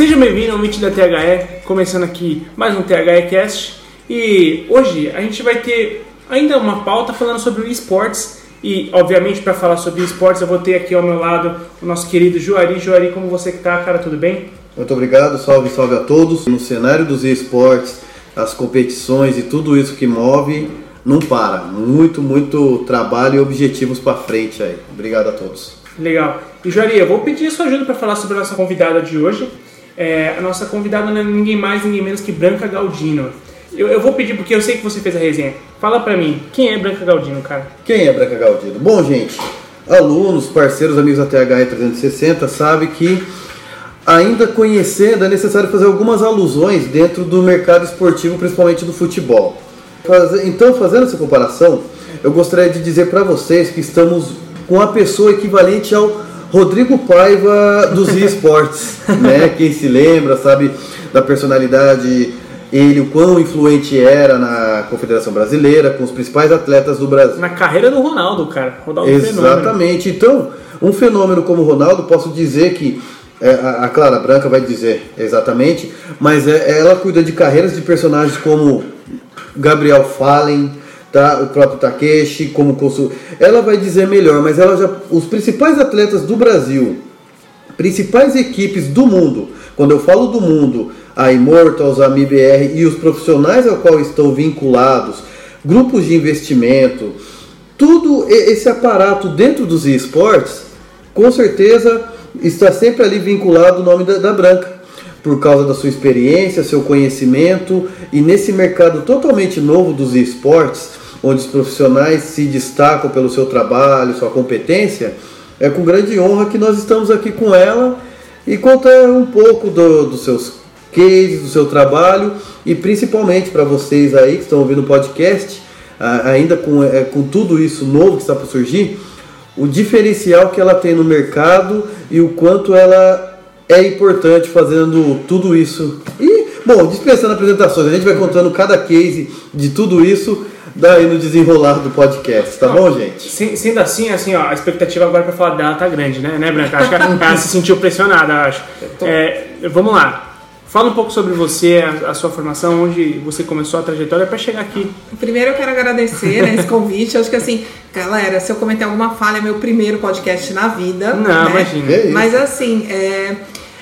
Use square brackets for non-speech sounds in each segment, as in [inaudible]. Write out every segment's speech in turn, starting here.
Seja bem-vindo ao Meet da THE, começando aqui mais um THE Cast. E hoje a gente vai ter ainda uma pauta falando sobre esportes. E, obviamente, para falar sobre esportes, eu vou ter aqui ao meu lado o nosso querido Juari. Juari, como você que tá, cara? Tudo bem? Muito obrigado, salve, salve a todos. No cenário dos esportes, as competições e tudo isso que move, não para. Muito, muito trabalho e objetivos para frente aí. Obrigado a todos. Legal. E Juari, eu vou pedir sua ajuda para falar sobre a nossa convidada de hoje. É, a nossa convidada não é ninguém mais, ninguém menos que Branca Galdino. Eu, eu vou pedir porque eu sei que você fez a resenha. Fala pra mim, quem é Branca Galdino, cara? Quem é Branca Galdino? Bom, gente, alunos, parceiros, amigos da THE 360 sabe que ainda conhecendo é necessário fazer algumas alusões dentro do mercado esportivo, principalmente do futebol. Então, fazendo essa comparação, eu gostaria de dizer para vocês que estamos com a pessoa equivalente ao Rodrigo Paiva dos [laughs] esportes, né? Quem se lembra, sabe da personalidade, ele o quão influente era na Confederação Brasileira, com os principais atletas do Brasil. Na carreira do Ronaldo, cara. Ronaldo Exatamente. Fenômeno. Então, um fenômeno como o Ronaldo, posso dizer que é, a Clara Branca vai dizer exatamente, mas é, ela cuida de carreiras de personagens como Gabriel Fallen, tá? o próprio Takeshi, como consul... Ela vai dizer melhor, mas ela já. Os principais atletas do Brasil, principais equipes do mundo, quando eu falo do mundo, a Immortals, a MIBR e os profissionais ao qual estão vinculados, grupos de investimento, tudo esse aparato dentro dos esportes, com certeza está sempre ali vinculado o nome da, da Branca por causa da sua experiência, seu conhecimento e nesse mercado totalmente novo dos esportes, onde os profissionais se destacam pelo seu trabalho, sua competência, é com grande honra que nós estamos aqui com ela e contar um pouco do, dos seus cases, do seu trabalho e principalmente para vocês aí que estão ouvindo o podcast, ainda com, é, com tudo isso novo que está por surgir, o diferencial que ela tem no mercado e o quanto ela é importante fazendo tudo isso. E, bom, dispensando apresentações, a gente vai contando cada case de tudo isso daí no desenrolar do podcast, tá bom, gente? Sendo assim, assim, ó, a expectativa agora para falar dela tá grande, né, né Branca? Acho que ela se sentiu pressionada, acho. É, vamos lá. Fala um pouco sobre você, a, a, sua formação, onde você começou a trajetória para chegar aqui. Primeiro eu quero agradecer né, esse convite. Acho que assim, galera, se eu cometer alguma falha, é meu primeiro podcast na vida. Não, né? imagina. Mas assim, é,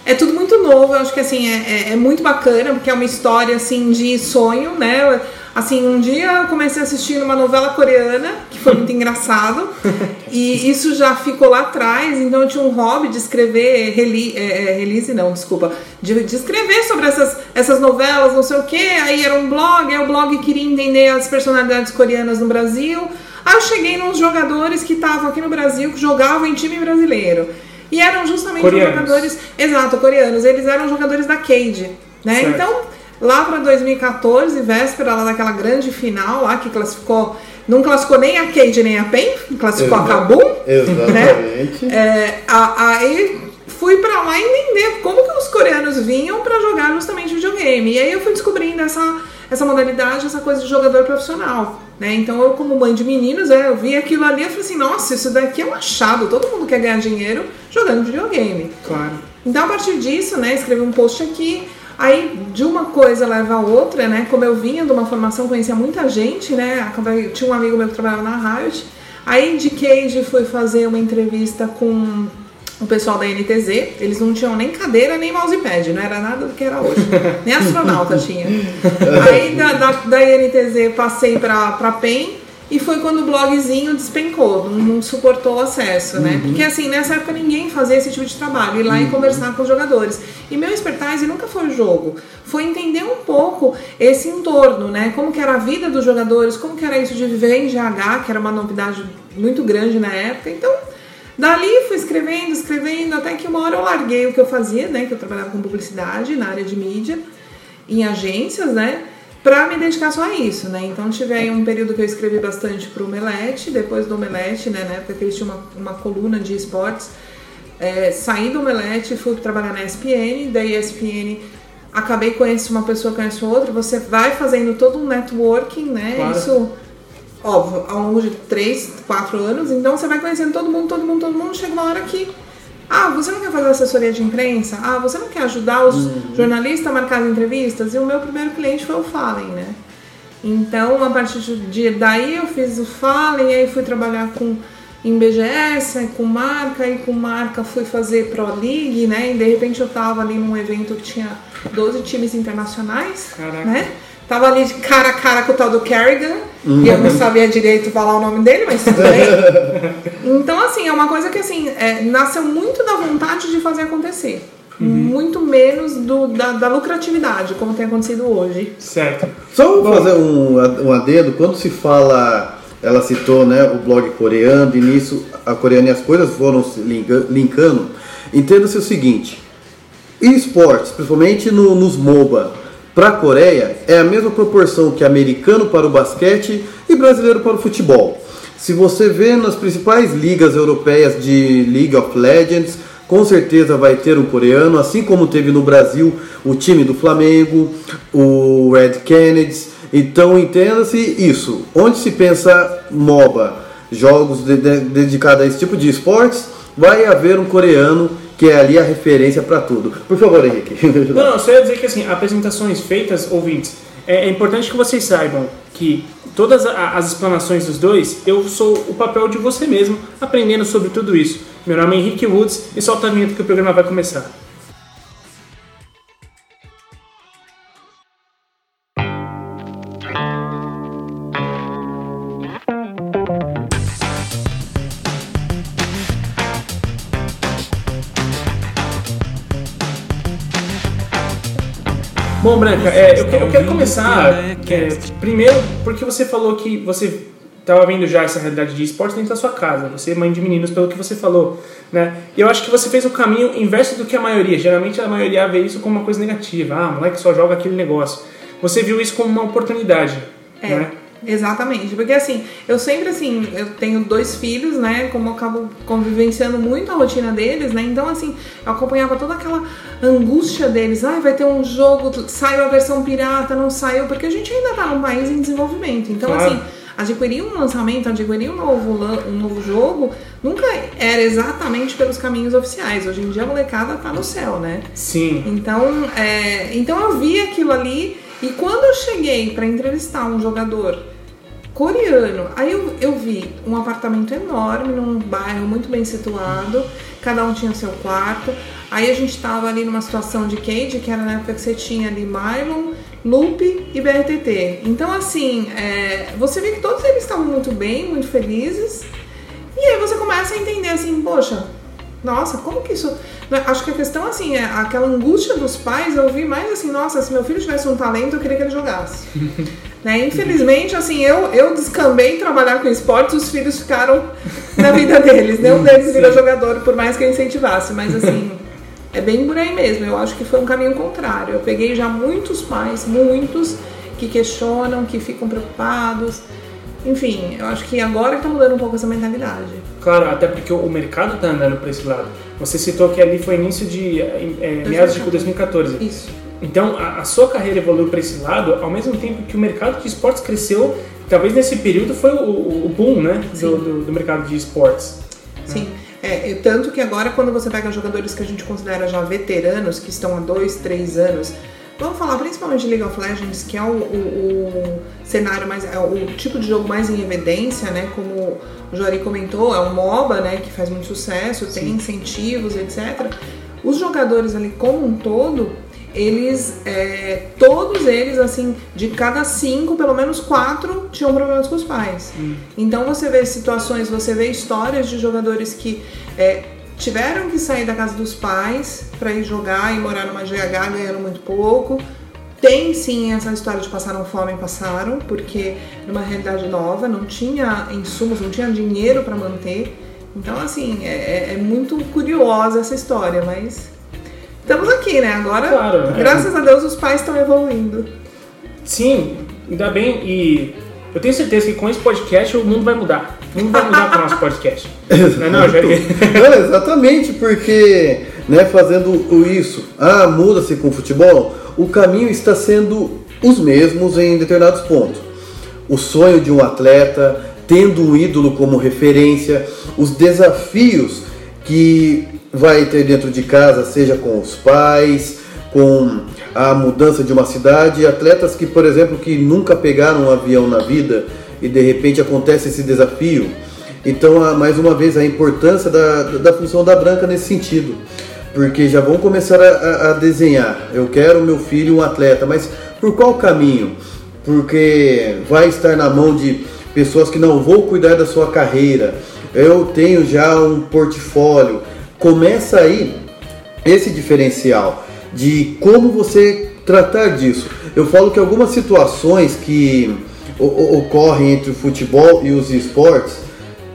é tudo muito novo. Eu acho que assim, é, é, é muito bacana, porque é uma história assim de sonho, né? Assim, um dia eu comecei assistindo uma novela coreana, que foi muito [laughs] engraçado, [laughs] e isso já ficou lá atrás, então eu tinha um hobby de escrever, reli, é, é, release não, desculpa, de, de, escrever sobre essas, essas novelas, não sei o que, aí era um blog, aí o blog queria entender as personalidades coreanas no Brasil, aí eu cheguei nos jogadores que estavam aqui no Brasil, que jogavam em time brasileiro, e eram justamente coreanos. jogadores, exato, coreanos, eles eram jogadores da Cade, né, certo. então lá para 2014, véspera lá daquela grande final lá que classificou. Não classificou nem a Cade nem a PEN, classificou Exato. a Kabum. Exatamente. Né? É, aí fui para lá entender como que os coreanos vinham para jogar justamente videogame. E aí eu fui descobrindo essa, essa modalidade, essa coisa de jogador profissional. Né? Então eu, como mãe de meninos, é, eu vi aquilo ali e falei assim, nossa, isso daqui é um achado, todo mundo quer ganhar dinheiro jogando videogame. Claro. Então a partir disso, né, escrevi um post aqui, Aí, de uma coisa leva a outra, né? Como eu vinha de uma formação, conhecia muita gente, né? Tinha um amigo meu que trabalhava na Riot. Aí, de Cage, fui fazer uma entrevista com o pessoal da NTZ. Eles não tinham nem cadeira, nem mousepad. Não era nada do que era hoje. nem astronauta tinha. [laughs] Aí, da, da, da NTZ, passei pra, pra PEN. E foi quando o blogzinho despencou, não, não suportou o acesso, né? Uhum. Porque assim, nessa época ninguém fazia esse tipo de trabalho, ir lá Uhum. e conversar com os jogadores. E meu expertise nunca foi o jogo, foi entender um pouco esse entorno, né? Como que era a vida dos jogadores, como que era isso de viver em GH, que era uma novidade muito grande na época. Então, dali fui escrevendo, escrevendo, até que uma hora eu larguei o que eu fazia, né? Que eu trabalhava com publicidade na área de mídia, em agências, né? Para me dedicar só a isso, né? Então tive aí um período que eu escrevi bastante pro Omelete, depois do Omelete, né? Na época que eles tinham uma, uma coluna de esportes, é, saí do Omelete, fui trabalhar na ESPN, da ESPN acabei conhecendo uma pessoa, conhece outra, você vai fazendo todo um networking, né? Claro. Isso, óbvio, ao longo de três, quatro anos, então você vai conhecendo todo mundo, todo mundo, todo mundo, chega uma hora que Ah, você não quer fazer assessoria de imprensa? Ah, você não quer ajudar os uhum. jornalistas a marcar as entrevistas? E o meu primeiro cliente foi o Fallen, né? Então, a partir de daí eu fiz o Fallen, aí fui trabalhar com em BGS, com marca, e com marca fui fazer Pro League, né? E de repente eu tava ali num evento que tinha 12 times internacionais, Caraca. né? Tava ali de cara a cara com o tal do Kerrigan, uhum. e eu não sabia direito falar o nome dele, mas tudo bem. [laughs] então, assim, é uma coisa que, assim, é, nasceu muito da vontade de fazer acontecer. Uhum. Muito menos do, da, da, lucratividade, como tem acontecido hoje. Certo. Só Bom, fazer um, um adendo, quando se fala, ela citou né, o blog coreano, e nisso a coreana e as coisas foram se linkando, entenda-se o seguinte, esportes, principalmente no, nos MOBA, para a Coreia é a mesma proporção que americano para o basquete e brasileiro para o futebol. Se você vê nas principais ligas europeias de League of Legends, com certeza vai ter um coreano, assim como teve no Brasil o time do Flamengo, o Red Kennedy. Então entenda-se isso. Onde se pensa MOBA, jogos de, de, dedicados a esse tipo de esportes, vai haver um coreano que é ali a referência para tudo. Por favor, Henrique. [laughs] Não, não, só ia dizer que assim, apresentações feitas, ouvintes, é, é importante que vocês saibam que todas as explanações dos dois, eu sou o papel de você mesmo, aprendendo sobre tudo isso. Meu nome é Henrique Woods e solta a vinheta que o programa vai começar. Bom, Branca, é, eu, eu, quero começar é, primeiro porque você falou que você estava vendo já essa realidade de esportes dentro da sua casa. Você é mãe de meninos, pelo que você falou. Né? E eu acho que você fez o caminho inverso do que a maioria. Geralmente a maioria vê isso como uma coisa negativa. Ah, moleque só joga aquele negócio. Você viu isso como uma oportunidade. É. Né? Exatamente, porque assim, eu sempre assim, eu tenho dois filhos, né? Como eu acabo convivenciando muito a rotina deles, né? Então, assim, eu acompanhava toda aquela angústia deles, ai, ah, vai ter um jogo, saiu a versão pirata, não saiu, porque a gente ainda tá num país em desenvolvimento. Então, claro. assim, adquirir um lançamento, adquirir um novo, um novo jogo, nunca era exatamente pelos caminhos oficiais. Hoje em dia a molecada tá no céu, né? Sim. Então, é, então eu vi aquilo ali e quando eu cheguei para entrevistar um jogador coreano, aí eu, eu vi um apartamento enorme num bairro muito bem situado, cada um tinha seu quarto. Aí a gente estava ali numa situação de cage, que era na época que você tinha ali Mylon, Loop e BRTT. Então, assim, é, você vê que todos eles estavam muito bem, muito felizes. E aí você começa a entender assim, poxa, nossa, como que isso. Né, acho que a questão, assim, é aquela angústia dos pais, eu vi mais assim, nossa, se meu filho tivesse um talento, eu queria que ele jogasse. [laughs] né? Infelizmente, assim, eu, eu descambei trabalhar com esportes, os filhos ficaram na vida deles. Nenhum deles vira jogador, por mais que eu incentivasse, mas assim, é bem por aí mesmo. Eu acho que foi um caminho contrário. Eu peguei já muitos pais, muitos, que questionam, que ficam preocupados. Enfim, eu acho que agora está mudando um pouco essa mentalidade. Claro, até porque o mercado está andando para esse lado. Você citou que ali foi início de é, meados de 2014. Isso. Então, a, a sua carreira evoluiu para esse lado, ao mesmo tempo que o mercado de esportes cresceu. Talvez nesse período foi o, o boom, né, do, do, do, mercado de esportes. Sim. É, tanto que agora, quando você pega jogadores que a gente considera já veteranos, que estão há dois, três anos, Vamos falar principalmente de League of Legends, que é o, o, o, cenário mais. é o tipo de jogo mais em evidência, né? Como o Jori comentou, é um MOBA, né? Que faz muito sucesso, tem Sim. incentivos, etc. Os jogadores ali como um todo, eles. É, todos eles, assim, de cada cinco, pelo menos quatro tinham problemas com os pais. Hum. Então você vê situações, você vê histórias de jogadores que. É, tiveram que sair da casa dos pais para ir jogar e morar numa GH ganhando muito pouco. Tem sim essa história de passaram fome, passaram, porque numa realidade nova, não tinha insumos, não tinha dinheiro para manter. Então, assim, é, é, muito curiosa essa história, mas estamos aqui, né? Agora, claro, é. graças a Deus, os pais estão evoluindo. Sim, ainda bem, e eu tenho certeza que com esse podcast o mundo vai mudar. Não vai mudar para o nosso podcast. não, é não, não, exatamente, porque né, fazendo isso, ah, muda-se com o futebol, o caminho está sendo os mesmos em determinados pontos. O sonho de um atleta, tendo um ídolo como referência, os desafios que vai ter dentro de casa, seja com os pais, com a mudança de uma cidade, atletas que, por exemplo, que nunca pegaram um avião na vida e de repente acontece esse desafio. Então, mais uma vez, a importância da, da função da branca nesse sentido. Porque já vão começar a, a desenhar. Eu quero meu filho um atleta, mas por qual caminho? Porque vai estar na mão de pessoas que não vou cuidar da sua carreira. Eu tenho já um portfólio. Começa aí esse diferencial de como você tratar disso. Eu falo que algumas situações que ocorrem entre o futebol e os esportes,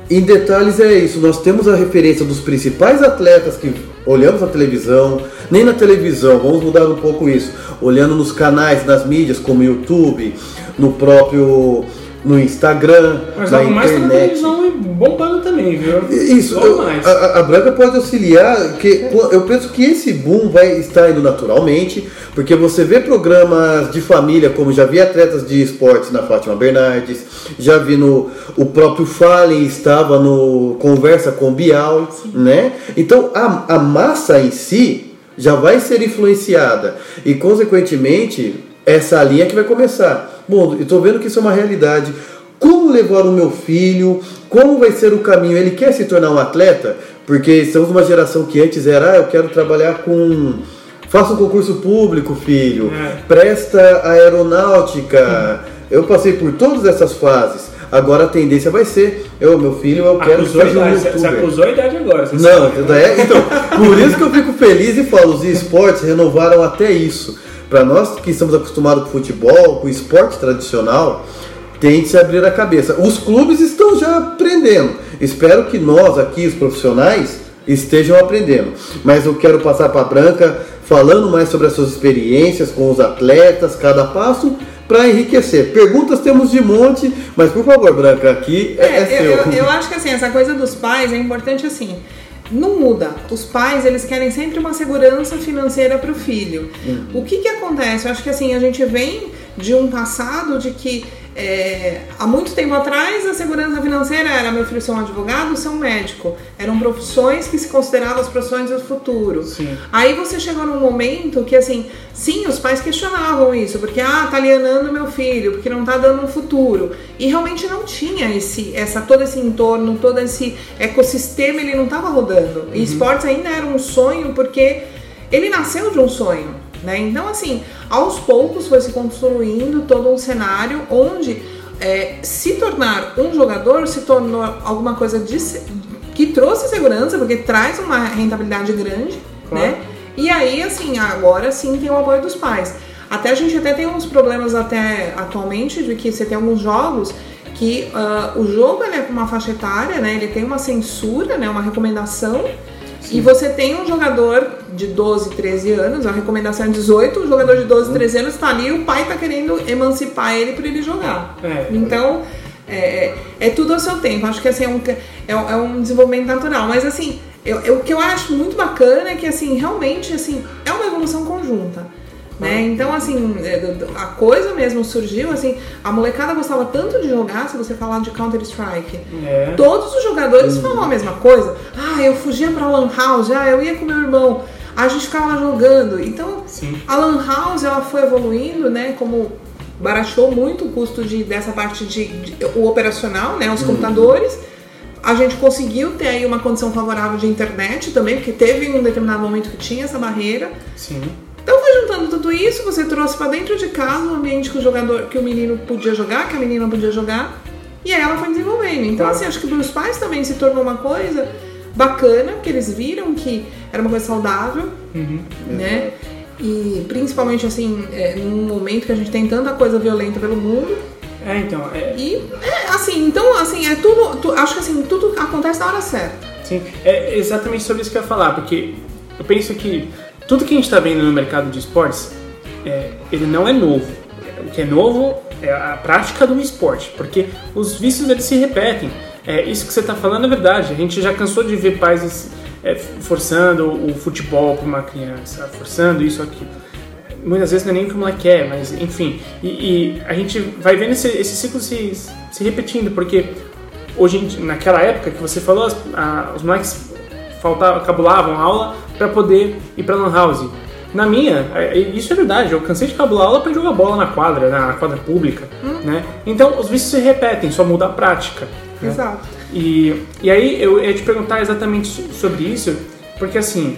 em detalhes é isso. Nós temos a referência dos principais atletas que olhamos na televisão, nem na televisão, vamos mudar um pouco isso, olhando nos canais, nas mídias como YouTube, no próprio no Instagram, Mas na tá internet. televisão e bombando também, viu? Isso, eu- a, a Branca pode auxiliar, que eu penso que esse boom vai estar indo naturalmente, porque você vê programas de família, como já vi atletas de esportes na Fátima Bernardes, já vi no o próprio Fallen estava no Conversa com Bial, né? Então a, a massa em si já vai ser influenciada e consequentemente essa linha que vai começar. Bom, eu estou vendo que isso é uma realidade. Como levar o meu filho? Como vai ser o caminho? Ele quer se tornar um atleta? Porque estamos numa geração que antes era, ah, eu quero trabalhar com. Faça um concurso público, filho. É. Presta aeronáutica. Eu passei por todas essas fases. Agora a tendência vai ser, eu, meu filho, eu quero Acusou ser um idade, você- você youtuber. acusou a idade agora. Não, sabe. é, então, por isso que eu fico feliz e falo, os esportes renovaram até isso. Para nós que estamos acostumados com futebol, com esporte tradicional, tem que se abrir a cabeça. Os clubes estão já aprendendo. Espero que nós aqui, os profissionais, estejam aprendendo. Mas eu quero passar para a Branca falando mais sobre as suas experiências com os atletas, cada passo, para enriquecer. Perguntas temos de monte, mas por favor, Branca, aqui é, é É, seu. eu, eu, eu acho que assim, essa coisa dos pais é importante assim. Não muda. Os pais, eles querem sempre uma segurança financeira para o filho. O que que acontece? Eu acho que assim, a gente vem de um passado de que é, há muito tempo atrás a segurança financeira era meu filho ser um advogado, ser um médico. Eram profissões que se consideravam as profissões do futuro. Sim. Aí você chegou num momento que, assim, sim, os pais questionavam isso, porque, ah, tá alienando meu filho, porque não tá dando um futuro. E realmente não tinha esse, essa, todo esse entorno, todo esse ecossistema, ele não tava rodando. E esportes ainda era um sonho, porque ele nasceu de um sonho, né? Então, assim, aos poucos foi se construindo todo um cenário onde é, se tornar um jogador se tornou alguma coisa de, que trouxe segurança, porque traz uma rentabilidade grande, Claro. né? E aí, assim, agora sim tem o apoio dos pais. Até a gente até tem uns problemas até atualmente de que você tem alguns jogos que ah, o jogo ele é com uma faixa etária, né? Ele tem uma censura, né? Uma recomendação. E você tem um jogador de 12, 13 anos, a recomendação é 18, o jogador de 12, 13 anos tá ali e o pai tá querendo emancipar ele para ele jogar. É. Então, é, é tudo ao seu tempo. Acho que assim, é um, é, é um desenvolvimento natural. Mas assim, eu, eu- o que eu acho muito bacana é que assim, realmente assim, é uma evolução conjunta. Né? Então, assim, é, a coisa mesmo surgiu, assim, a molecada gostava tanto de jogar, se você falar de Counter-Strike. É. Todos os jogadores falam a mesma coisa. Ah, eu fugia pra Lan House, ah, eu ia com meu irmão, a gente ficava lá jogando. Então, Sim. a Lan House ela foi evoluindo, né? Como baratou muito o custo de, dessa parte de, de- o operacional, né? Os computadores. A gente conseguiu ter aí uma condição favorável de internet também, porque teve um determinado momento que tinha essa barreira. Sim. Então foi juntando tudo isso, você trouxe pra dentro de casa um ambiente que o jogador, que o menino podia jogar, que a menina podia jogar, e aí ela foi desenvolvendo. Então, assim, acho que para os pais também se tornou uma coisa bacana, porque eles viram que era uma coisa saudável, Uhum. né? E principalmente assim, é, num momento que a gente tem tanta coisa violenta pelo mundo. É, então, é, E é, assim, então assim, é tudo. tu- acho que assim, tudo acontece na hora certa. sim, é exatamente sobre isso que eu ia falar, porque eu penso que tudo que a gente está vendo no mercado de esportes, é, ele não é novo. O que é novo é a prática do esporte, porque os vícios eles se repetem. É, isso que você está falando é verdade. A gente já cansou de ver pais é, forçando o futebol para uma criança, forçando isso aqui. Muitas vezes não é nem o que o moleque quer, mas enfim. E, e a gente vai vendo esse, esse ciclo se, se repetindo, porque hoje, naquela época que você falou, a- os moleques faltavam, cabulavam aula para poder ir para lan house. Na minha, é, isso é verdade, eu cansei de cabular aula para jogar bola na quadra, na quadra pública, hum. né? Então os vícios se repetem, só muda a prática. Né? Exato. E, e aí eu ia te perguntar exatamente sobre isso, porque assim,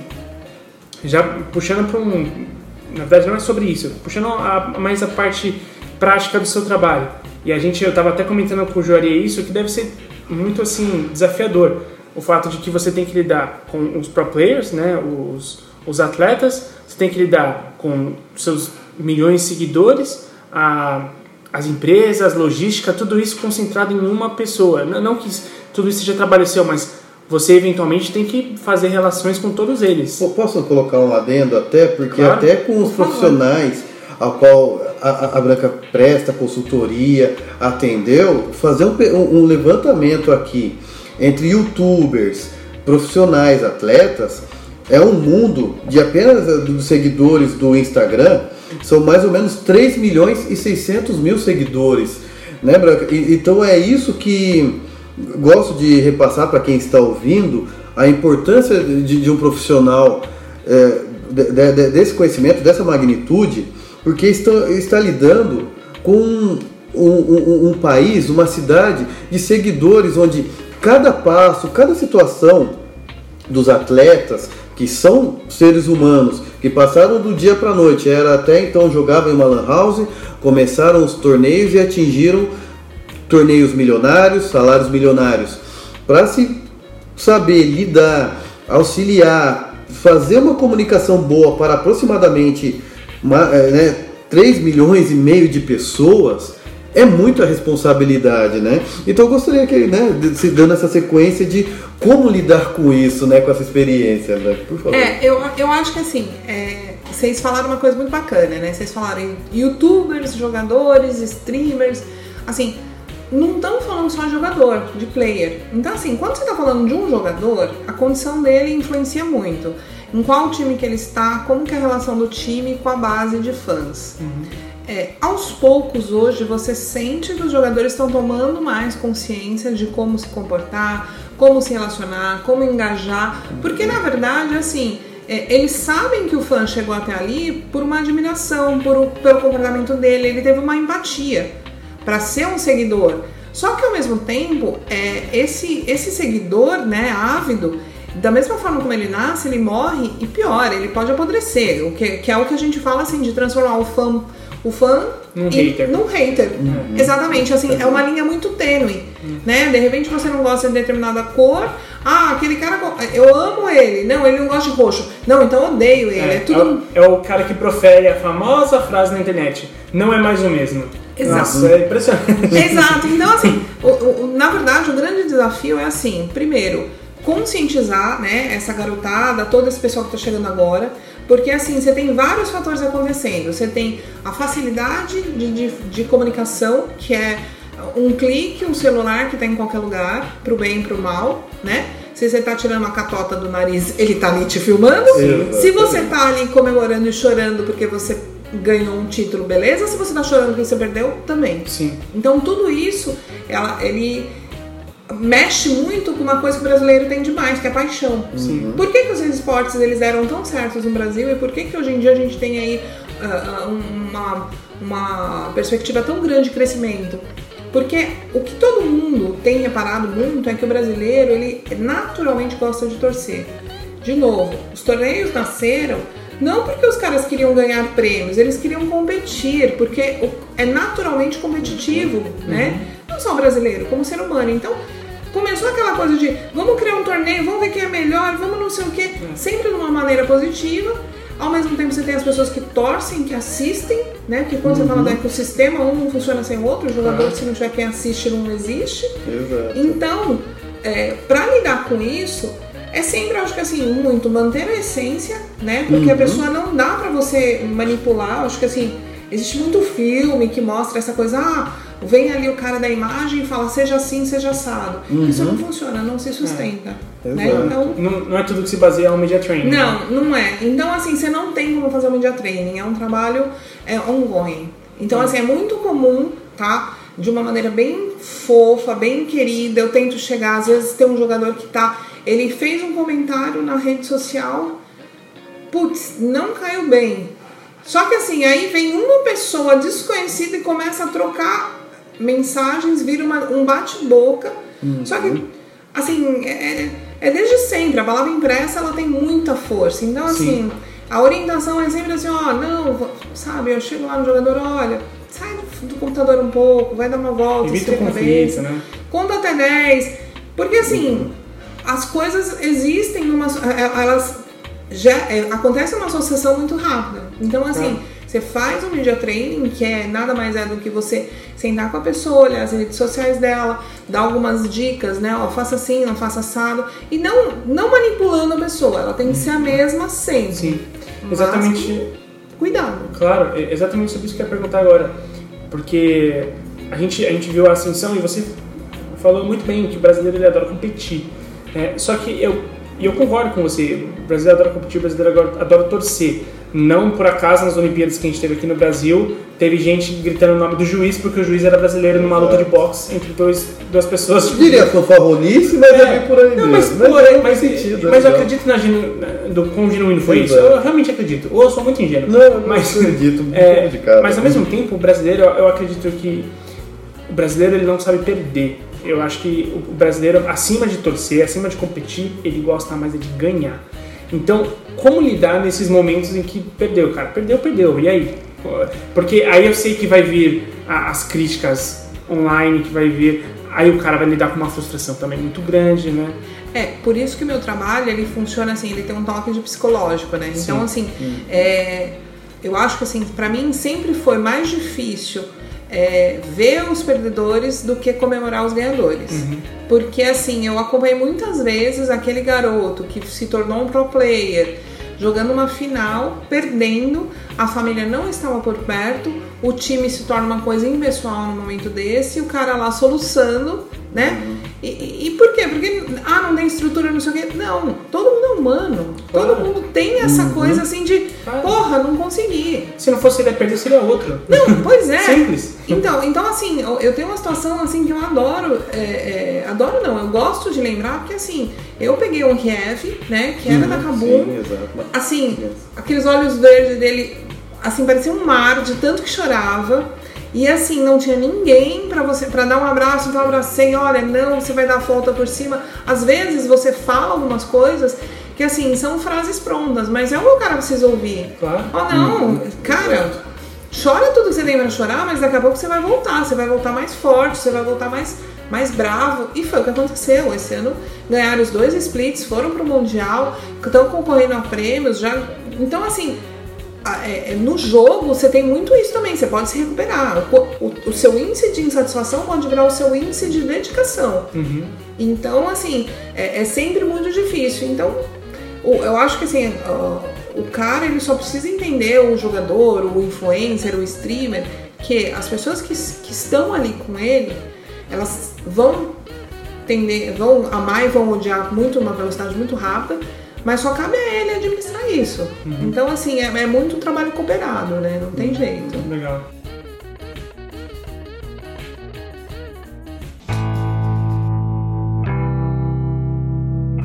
já puxando para um. Na verdade não é sobre isso, puxando a, mais a parte prática do seu trabalho. E a gente, eu estava até comentando com o Juari isso, que deve ser muito assim, desafiador. O fato de que você tem que lidar com os pro players, né, os, os atletas, você tem que lidar com seus milhões de seguidores, a, as empresas, logística, tudo isso concentrado em uma pessoa. Não, não que tudo isso seja trabalho seu, mas você eventualmente tem que fazer relações com todos eles. Eu posso colocar um adendo até, porque claro. até com os profissionais ao qual a, a, Branca presta consultoria, atendeu, fazer um, um levantamento aqui entre youtubers, profissionais, atletas, é um mundo de apenas dos seguidores do Instagram, são mais ou menos 3 milhões e 600 mil seguidores. Né, então é isso que gosto de repassar para quem está ouvindo a importância de, de um profissional é, de, de, desse conhecimento, dessa magnitude, porque está, está lidando com um, um, um, país, uma cidade de seguidores onde cada passo, cada situação dos atletas, que são seres humanos, que passaram do dia para a noite, era até então jogavam em uma lan house, começaram os torneios e atingiram torneios milionários, salários milionários. Para se saber lidar, auxiliar, fazer uma comunicação boa para aproximadamente é, né, 3 milhões e meio de pessoas, é muita responsabilidade, né? Então eu gostaria que, né, se dando essa sequência de como lidar com isso, né, com essa experiência, né? Por favor. É, eu, eu acho que assim, é, vocês falaram uma coisa muito bacana, né? Vocês falaram youtubers, jogadores, streamers, assim, não estamos falando só de jogador, de player. Então, assim, quando você está falando de um jogador, a condição dele influencia muito. Em qual time que ele está, como que é a relação do time com a base de fãs. Uhum. É, aos poucos hoje você sente que os jogadores estão tomando mais consciência de como se comportar, como se relacionar, como engajar, porque na verdade assim é, eles sabem que o fã chegou até ali por uma admiração, por, pelo comportamento dele, ele teve uma empatia para ser um seguidor. Só que ao mesmo tempo, é, esse, esse seguidor, né, ávido, da mesma forma como ele nasce, ele morre e pior, ele pode apodrecer, o que, que é o que a gente fala assim, de transformar o fã, o fã num hater. Num hater. Uhum. Exatamente, assim, é uma linha muito tênue, uhum. né? De repente você não gosta de determinada cor, ah, aquele cara, eu amo ele, não, ele não gosta de roxo, não, então eu odeio ele, é, é tudo... É o, é o cara que profere a famosa frase na internet, não é mais o mesmo. Exato. Nossa, é impressionante. Exato. Então, assim, o, o, na verdade, o grande desafio é assim: primeiro, conscientizar né, essa garotada, todo esse pessoal que está chegando agora, porque assim, você tem vários fatores acontecendo. Você tem a facilidade de, de, de comunicação, que é um clique, um celular que está em qualquer lugar, pro bem e pro mal, né? Se você tá tirando uma catota do nariz, ele tá ali te filmando. Sim, Se você tá ali comemorando e chorando porque você ganhou um título, beleza? Se você tá chorando porque você perdeu, também. Sim. Então tudo isso, ela, ele mexe muito com uma coisa que o brasileiro tem demais, que é paixão. Sim. Por que, que os esportes eles eram tão certos no Brasil e por que, que hoje em dia a gente tem aí uh, uma, uma perspectiva tão grande de crescimento? Porque o que todo mundo tem reparado muito é que o brasileiro ele naturalmente gosta de torcer. De novo, os torneios nasceram não porque os caras queriam ganhar prêmios, eles queriam competir, porque é naturalmente competitivo, uhum. né? Não só brasileiro, como ser humano. Então, começou aquela coisa de vamos criar um torneio, vamos ver quem é melhor, vamos não sei o quê, uhum. sempre de uma maneira positiva. Ao mesmo tempo você tem as pessoas que torcem, que assistem, né? Porque quando uhum. você fala do ecossistema, um não funciona sem o outro, o jogador, se não tiver quem assiste, não existe. Exato. Então, é, para lidar com isso, é sempre, acho que assim, muito manter a essência, né? Porque uhum. a pessoa não dá para você manipular. Acho que assim, existe muito filme que mostra essa coisa, ah, vem ali o cara da imagem e fala seja assim, seja assado. Uhum. Isso não funciona, não se sustenta. É. Né? Então, não, não, é tudo que se baseia no media training. Não, né? não é. Então, assim, você não tem como fazer o media training. É um trabalho é, ongoing. Então, uhum. assim, é muito comum, tá? De uma maneira bem fofa, bem querida. Eu tento chegar, às vezes tem um jogador que tá ele fez um comentário na rede social, putz, não caiu bem. Só que assim, aí vem uma pessoa desconhecida e começa a trocar mensagens, vira uma, um bate-boca. Uhum. Só que, assim, é, é, desde sempre. A palavra impressa ela tem muita força. Então, assim, Sim. a orientação é sempre assim: ó, não, sabe, eu chego lá no jogador, olha, sai do, do computador um pouco, vai dar uma volta, Evita o conflito, né? Conta até 10. Porque, assim, as coisas existem numa. É, elas já é, acontece uma associação muito rápida. Então, assim, é. Você faz um media training, que é nada mais é do que você sentar com a pessoa, olhar as redes sociais dela, dar algumas dicas, né? Ó, faça assim, não faça assado. E não, não manipulando a pessoa, ela tem que ser a mesma sempre. Sim. Exatamente. cuidado. Claro, exatamente sobre isso que eu ia perguntar agora. Porque a gente, a gente viu a ascensão e você falou muito bem que o brasileiro ele adora competir. É, só que eu eu concordo com você, o brasileiro adora competir, o brasileiro adora, adora torcer. Não por acaso nas Olimpíadas que a gente teve aqui no Brasil, teve gente gritando o nome do juiz porque o juiz era brasileiro numa luta de boxe entre dois, duas pessoas. Eu diria fanfarronice, mas é, é por aí não, mas. Mas, mas, sentido, mas eu acredito na genu, do quão genuíno foi isso. Eu realmente acredito. Ou eu sou muito ingênuo. Não, mas acredito. [laughs] É, mas ao mesmo tempo, o brasileiro, eu acredito que o brasileiro ele não sabe perder eu acho que o brasileiro, acima de torcer, acima de competir, ele gosta mais de ganhar. Então, como lidar nesses momentos em que perdeu, cara? Perdeu, perdeu. E aí? Porque aí eu sei que vai vir as críticas online, que vai vir. Aí o cara vai lidar com uma frustração também muito grande, né? É, por isso que o meu trabalho ele funciona assim, ele tem um toque de psicológico, né? Então, assim, é, eu acho que assim, para mim sempre foi mais difícil é, ver os perdedores do que comemorar os ganhadores. Uhum. Porque assim, eu acompanhei muitas vezes aquele garoto que se tornou um pro player jogando uma final, perdendo, a família não estava por perto, o time se torna uma coisa impessoal no momento desse, o cara lá soluçando, né? Uhum. E, e, por quê? Porque, ah, não tem estrutura, não sei o quê. Não, todo mundo é humano. Claro. Todo mundo tem essa uhum. coisa assim de, claro. porra, não consegui. Se não fosse ele a perder, seria outro. Não, pois é. Simples. Então, então assim, eu tenho uma situação assim que eu adoro, é, é, adoro não, eu gosto de lembrar, porque assim, eu peguei um Kiev, né, que era uhum, da Kabum, assim, aqueles olhos verdes dele, assim, parecia um mar de tanto que chorava. E assim, não tinha ninguém para você para dar um abraço, então eu abracei, olha, não, você vai dar a volta por cima. Às vezes você fala algumas coisas que assim, são frases prontas, mas é o que o cara precisa ouvir. Claro. Oh, não, uhum. cara, chora tudo que você tem pra chorar, mas daqui a pouco você vai voltar, você vai voltar mais forte, você vai voltar mais, mais bravo. E foi o que aconteceu. Esse ano ganharam os dois splits, foram pro Mundial, estão concorrendo a prêmios, já. Então, assim, no jogo você tem muito isso também, você pode se recuperar. O, o, o, seu índice de insatisfação pode virar o seu índice de dedicação. Uhum. Então, assim, é, é, sempre muito difícil. Então, o, eu acho que assim, o, o cara ele só precisa entender, o jogador, o influencer, o streamer, que as pessoas que, que estão ali com ele, elas vão tender, vão amar e vão odiar muito uma velocidade muito rápida mas só cabe a ele administrar isso. Uhum. Então, assim, é, é, muito trabalho cooperado, né? Não tem jeito. Legal.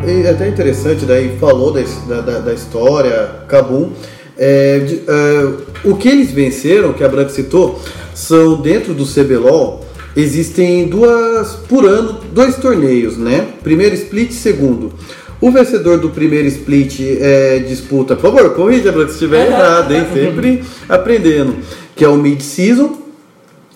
E é até interessante, daí falou da, da, da história, Cabum. É, de, é, o que eles venceram, que a Branca citou, são dentro do CBLOL, existem duas por ano, dois torneios, né? Primeiro split, segundo. O vencedor do primeiro split é, disputa, por favor, corrija se estiver errado, hein? Sempre aprendendo. Que é o mid-season,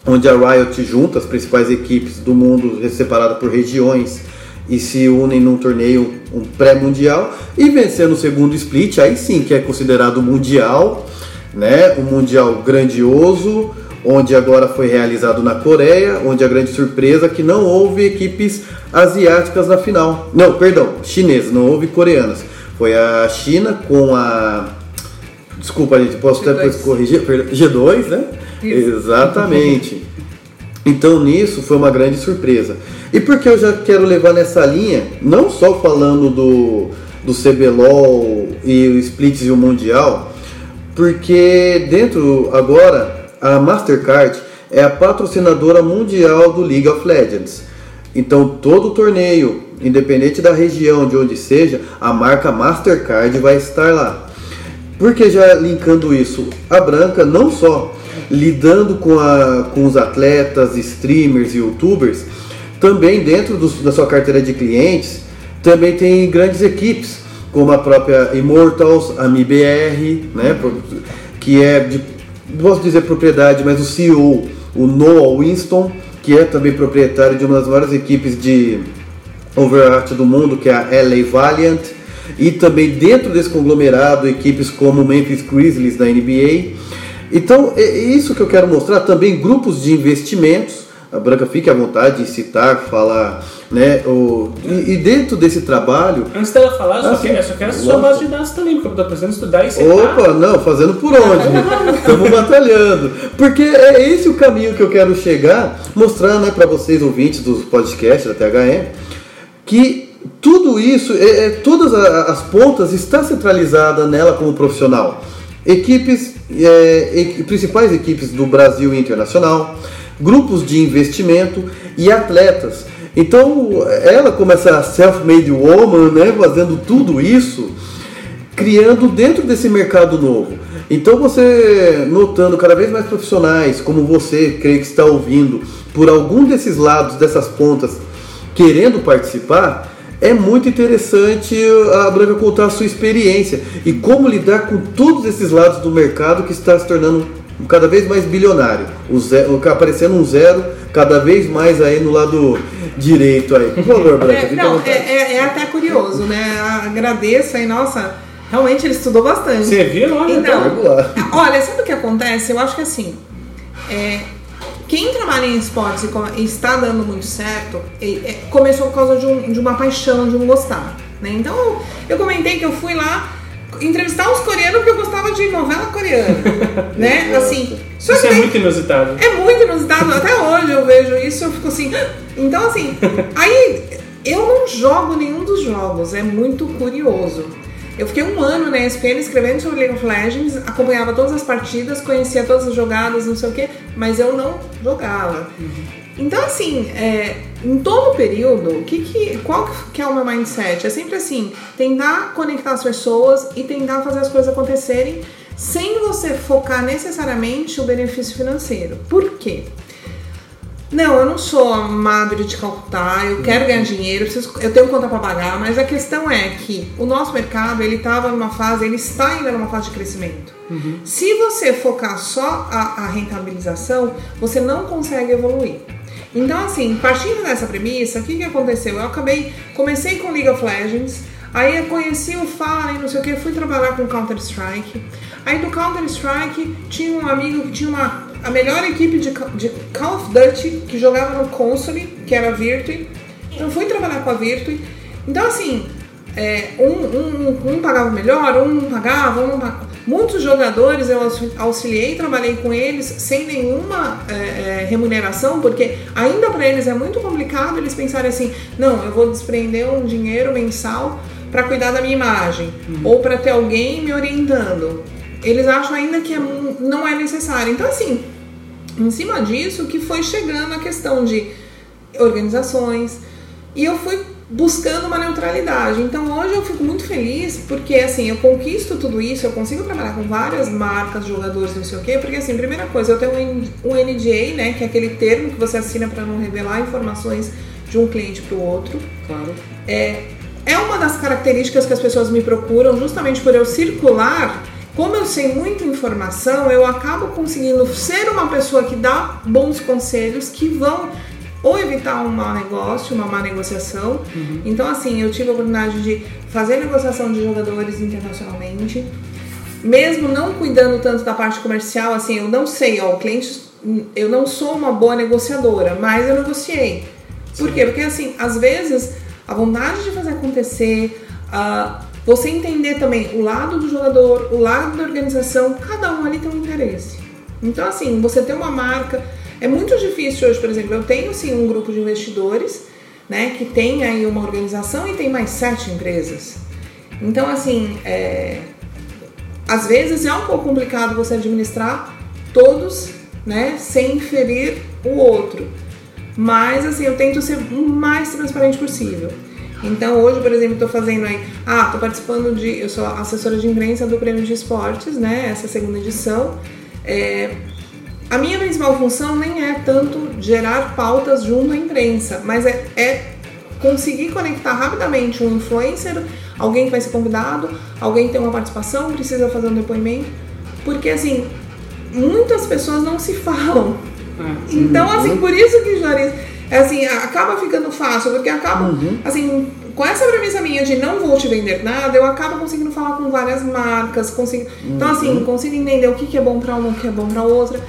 onde a Riot junta as principais equipes do mundo separada por regiões e se unem num torneio um pré-mundial e vencendo o segundo split, aí sim que é considerado mundial, né? Um mundial grandioso, onde agora foi realizado na Coreia, onde a grande surpresa é que não houve equipes asiáticas na final. Não, perdão, chinesas, não houve coreanas. Foi a China com a. Desculpa, gente, posso G2. até corrigir? G2, né? Isso. Exatamente. Então nisso foi uma grande surpresa. E porque eu já quero levar nessa linha, não só falando do, do CBLOL e o Splits e o Mundial, porque dentro agora a Mastercard é a patrocinadora mundial do League of Legends. Então todo torneio, independente da região de onde seja, a marca Mastercard vai estar lá. Porque já linkando isso, a Branca não só lidando com, a, com os atletas, streamers e youtubers, também dentro do, da sua carteira de clientes, também tem grandes equipes, como a própria Immortals, a MIBR, né, que é de, posso dizer propriedade, mas o CEO, o Noah Winston, que é também proprietário de uma das maiores equipes de Overwatch do mundo, que é a LA Valiant, e também dentro desse conglomerado equipes como Memphis Grizzlies da NBA. Então, é isso que eu quero mostrar também grupos de investimentos. A Branca fique à vontade de citar, falar, né? O, e, e dentro desse trabalho. Antes dela falar, eu só, quero, eu só quero a sua base de dados também, porque eu estou precisando estudar e citar. Opa, não, fazendo por onde? [laughs] Estamos batalhando. Porque é esse o caminho que eu quero chegar, mostrar né, para vocês, ouvintes dos podcasts da THM, que tudo isso, é, é, todas as pontas está centralizada nela como profissional. Equipes, é, principais equipes do Brasil e internacional, grupos de investimento e atletas. Então, ela como essa self-made woman, né, fazendo tudo isso, criando dentro desse mercado novo. Então, você notando cada vez mais profissionais, como você, creio que está ouvindo, por algum desses lados, dessas pontas, querendo participar, é muito interessante a Branca contar a sua experiência e como lidar com todos esses lados do mercado que está se tornando cada vez mais bilionário, o zero, aparecendo um zero cada vez mais aí no lado direito aí. Por favor, Branca, é, não, é, é, é, até curioso, né? Agradeço aí, nossa, realmente ele estudou bastante. Você viu? Olha, então, olha, sabe o que acontece? Eu acho que assim, é, quem trabalha em esportes e está dando muito certo, é, começou por causa de, um, de uma paixão, de um gostar. Né? Então, eu comentei que eu fui lá entrevistar os coreanos porque eu gostava de novela coreana, [laughs] né? Assim, isso é muito inusitado. É muito inusitado. Até hoje eu vejo isso, eu fico assim. [gasps] Então assim, [laughs] aí eu não jogo nenhum dos jogos. É muito curioso. Eu fiquei um ano na ESPN escrevendo sobre League of Legends, acompanhava todas as partidas, conhecia todas as jogadas, não sei o que, mas eu não jogava. Uhum. Então, assim, é, em todo período, que que, qual que é o meu mindset? É sempre assim, tentar conectar as pessoas e tentar fazer as coisas acontecerem sem você focar necessariamente o benefício financeiro. Por quê? Não, eu não sou a madre de Calcutá, eu quero ganhar dinheiro, eu, tenho conta para pagar, mas a questão é que o nosso mercado ele estava numa fase, ele está ainda numa fase de crescimento. Uhum. Se você focar só a, a rentabilização, você não consegue evoluir. Então, assim, partindo dessa premissa, o que, que aconteceu? Eu acabei, comecei com League of Legends, aí eu conheci o Fallen, não sei o que, fui trabalhar com Counter Strike. Aí do Counter Strike tinha um amigo que tinha uma a melhor equipe de, de Call of Duty que jogava no console, que era a Virtue. Então fui trabalhar com a Virtue. Então assim, é, um, um, um, pagava melhor, um pagava, um não pagava. Muitos jogadores eu auxiliei, trabalhei com eles sem nenhuma é, é, remuneração, porque ainda para eles é muito complicado eles pensarem assim: não, eu vou desprender um dinheiro mensal para cuidar da minha imagem, uhum. ou para ter alguém me orientando. Eles acham ainda que é, não é necessário. Então, assim, em cima disso que foi chegando a questão de organizações e eu fui buscando uma neutralidade. Então hoje eu fico muito feliz porque assim, eu conquisto tudo isso, eu consigo trabalhar com várias marcas, jogadores, não sei o quê, porque assim, primeira coisa, eu tenho um NDA, né, que é aquele termo que você assina para não revelar informações de um cliente para o outro. Claro. É, é uma das características que as pessoas me procuram justamente por eu circular como eu sei muita informação, eu acabo conseguindo ser uma pessoa que dá bons conselhos que vão ou evitar um mau negócio, uma má negociação. Uhum. Então, assim, eu tive a oportunidade de fazer negociação de jogadores internacionalmente, mesmo não cuidando tanto da parte comercial, assim, eu não sei, ó, o cliente, eu não sou uma boa negociadora, mas eu negociei. Por quê? Porque, assim, às vezes, a vontade de fazer acontecer, uh, você entender também o lado do jogador, o lado da organização, cada um ali tem um interesse. Então, assim, você tem uma marca. É muito difícil hoje, por exemplo, eu tenho sim um grupo de investidores, né, que tem aí uma organização e tem mais sete empresas. Então, assim, é, às vezes é um pouco complicado você administrar todos, né, sem ferir o outro. mas assim, eu tento ser o mais transparente possível. Então hoje, por exemplo, estou fazendo aí, ah, estou participando de, eu sou assessora de imprensa do Prêmio de Esportes, né? Essa segunda edição. É, a minha principal função nem é tanto gerar pautas junto à imprensa, mas é, é conseguir conectar rapidamente um influencer, alguém que vai ser convidado, alguém que tem uma participação, precisa fazer um depoimento, porque assim, muitas pessoas não se falam. Ah, então, assim, por isso que Joris, assim, acaba ficando fácil, porque acaba, uhum. assim, com essa premissa minha de não vou te vender nada, eu acabo conseguindo falar com várias marcas, consigo, uhum. então assim, uhum. consigo entender o que, que é bom para uma, o que é bom para outra.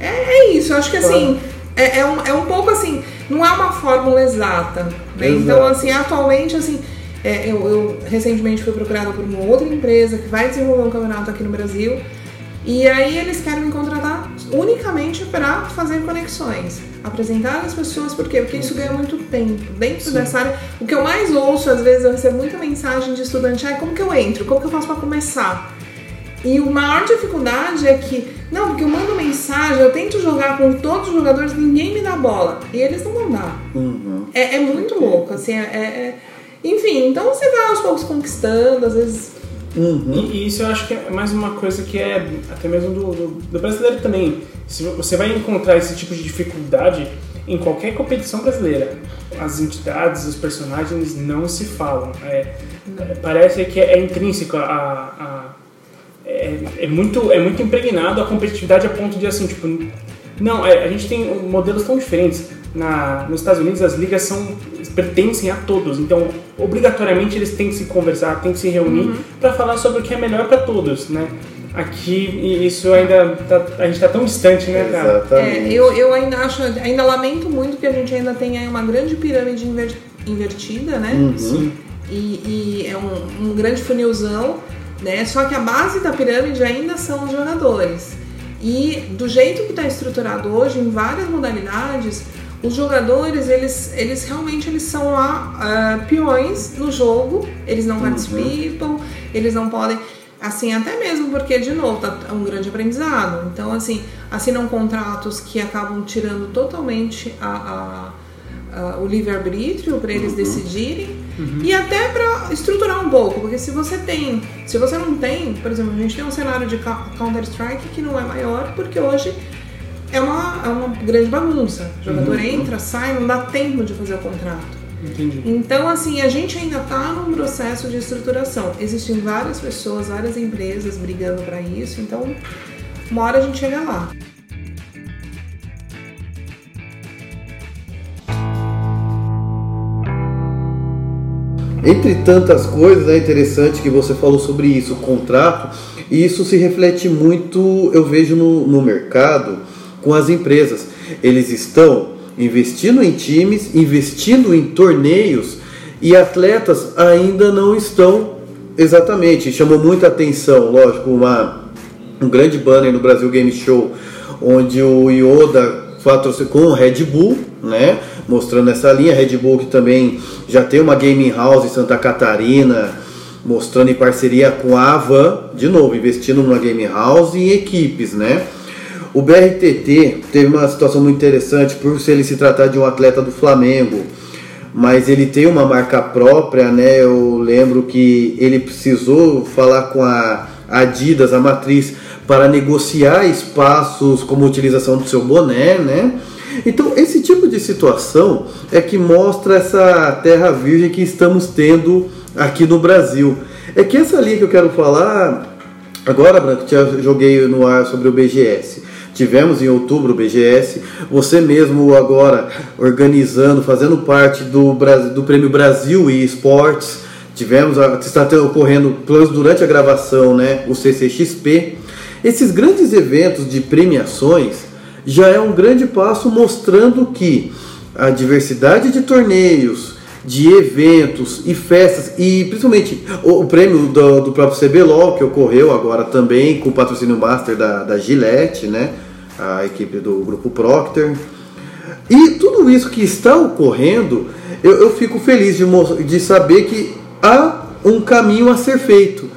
É, é, isso, eu acho que assim, é, é, um, é um pouco assim, não é uma fórmula exata, né? Então, assim, atualmente, assim, é, eu, eu, recentemente fui procurada por uma outra empresa que vai desenvolver um campeonato aqui no Brasil. E aí eles querem me contratar unicamente para fazer conexões, apresentar as pessoas, por quê? Porque isso ganha muito tempo. Dentro Sim. dessa área, o que eu mais ouço, às vezes, eu recebo muita mensagem de estudante, ah, como que eu entro? Como que eu faço para começar? E a maior dificuldade é que, não, porque eu mando mensagem, eu tento jogar com todos os jogadores, ninguém me dá bola. E eles não vão dar. Uhum. É, é, muito louco, assim, é, é, enfim, então você vai aos poucos conquistando, às vezes. Uhum. E, e, isso eu acho que é mais uma coisa que é até mesmo do, do, do brasileiro também. Se você vai encontrar esse tipo de dificuldade em qualquer competição brasileira. As entidades, os personagens não se falam. É, parece que é, é intrínseco a, a é, é, muito, é muito impregnado a competitividade a ponto de assim, tipo, não, é, a gente tem modelos tão diferentes. Na, nos Estados Unidos as ligas são pertencem a todos, então obrigatoriamente eles têm que se conversar, têm que se reunir uhum. para falar sobre o que é melhor para todos, né? Aqui isso ainda tá, a gente está tão distante, né, cara? Exatamente. É, eu, eu ainda acho, ainda lamento muito que a gente ainda tenha uma grande pirâmide inver, invertida, né? Uhum. Sim. E, e é um, um grande funilzão né? Só que a base da pirâmide ainda são os jogadores. E do jeito que está estruturado hoje, em várias modalidades, os jogadores, eles, eles realmente eles são lá uh, peões no jogo, eles não uhum. participam, eles não podem, assim, até mesmo porque, de novo, tá um grande aprendizado. Então, assim, assinam contratos que acabam tirando totalmente a, a o livre-arbítrio para eles uhum. decidirem Uhum. E até para estruturar um pouco, porque se você tem, se você não tem, por exemplo, a gente tem um cenário de Counter-Strike que não é maior, porque hoje é uma, é uma grande bagunça. O jogador uhum. entra, sai, não dá tempo de fazer o contrato. Entendi. Então, assim, a gente ainda está num processo de estruturação. Existem várias pessoas, várias empresas brigando para isso, então uma hora a gente chega lá. Entre tantas coisas, é interessante que você falou sobre isso, o contrato, e isso se reflete muito, eu vejo no, no mercado, com as empresas. Eles estão investindo em times, investindo em torneios, e atletas ainda não estão exatamente. Chamou muita atenção, lógico, uma, um grande banner no Brasil Game Show, onde o Yoda com o Red Bull, né? Mostrando essa linha. Red Bull que também já tem uma gaming house em Santa Catarina, mostrando em parceria com a Avan, de novo, investindo numa gaming house e equipes, né? O BRTT teve uma situação muito interessante por se ele se tratar de um atleta do Flamengo, mas ele tem uma marca própria, né? Eu lembro que ele precisou falar com a Adidas, a matriz, para negociar espaços como utilização do seu boné, né? Então, esse de situação é que mostra essa terra virgem que estamos tendo aqui no Brasil. É que essa linha que eu quero falar agora, Branco, eu joguei no ar sobre o BGS. Tivemos em outubro o BGS, você mesmo agora organizando, fazendo parte do, do Prêmio Brasil e Esportes. Tivemos, está ocorrendo durante a gravação, né, o CCXP, esses grandes eventos de premiações já é um grande passo mostrando que a diversidade de torneios, de eventos e festas, e principalmente o, prêmio do, do, próprio CBLOL, que ocorreu agora também com o patrocínio master da, da Gillette, né? a equipe do grupo Procter. E tudo isso que está ocorrendo, eu, eu fico feliz de, de saber que há um caminho a ser feito.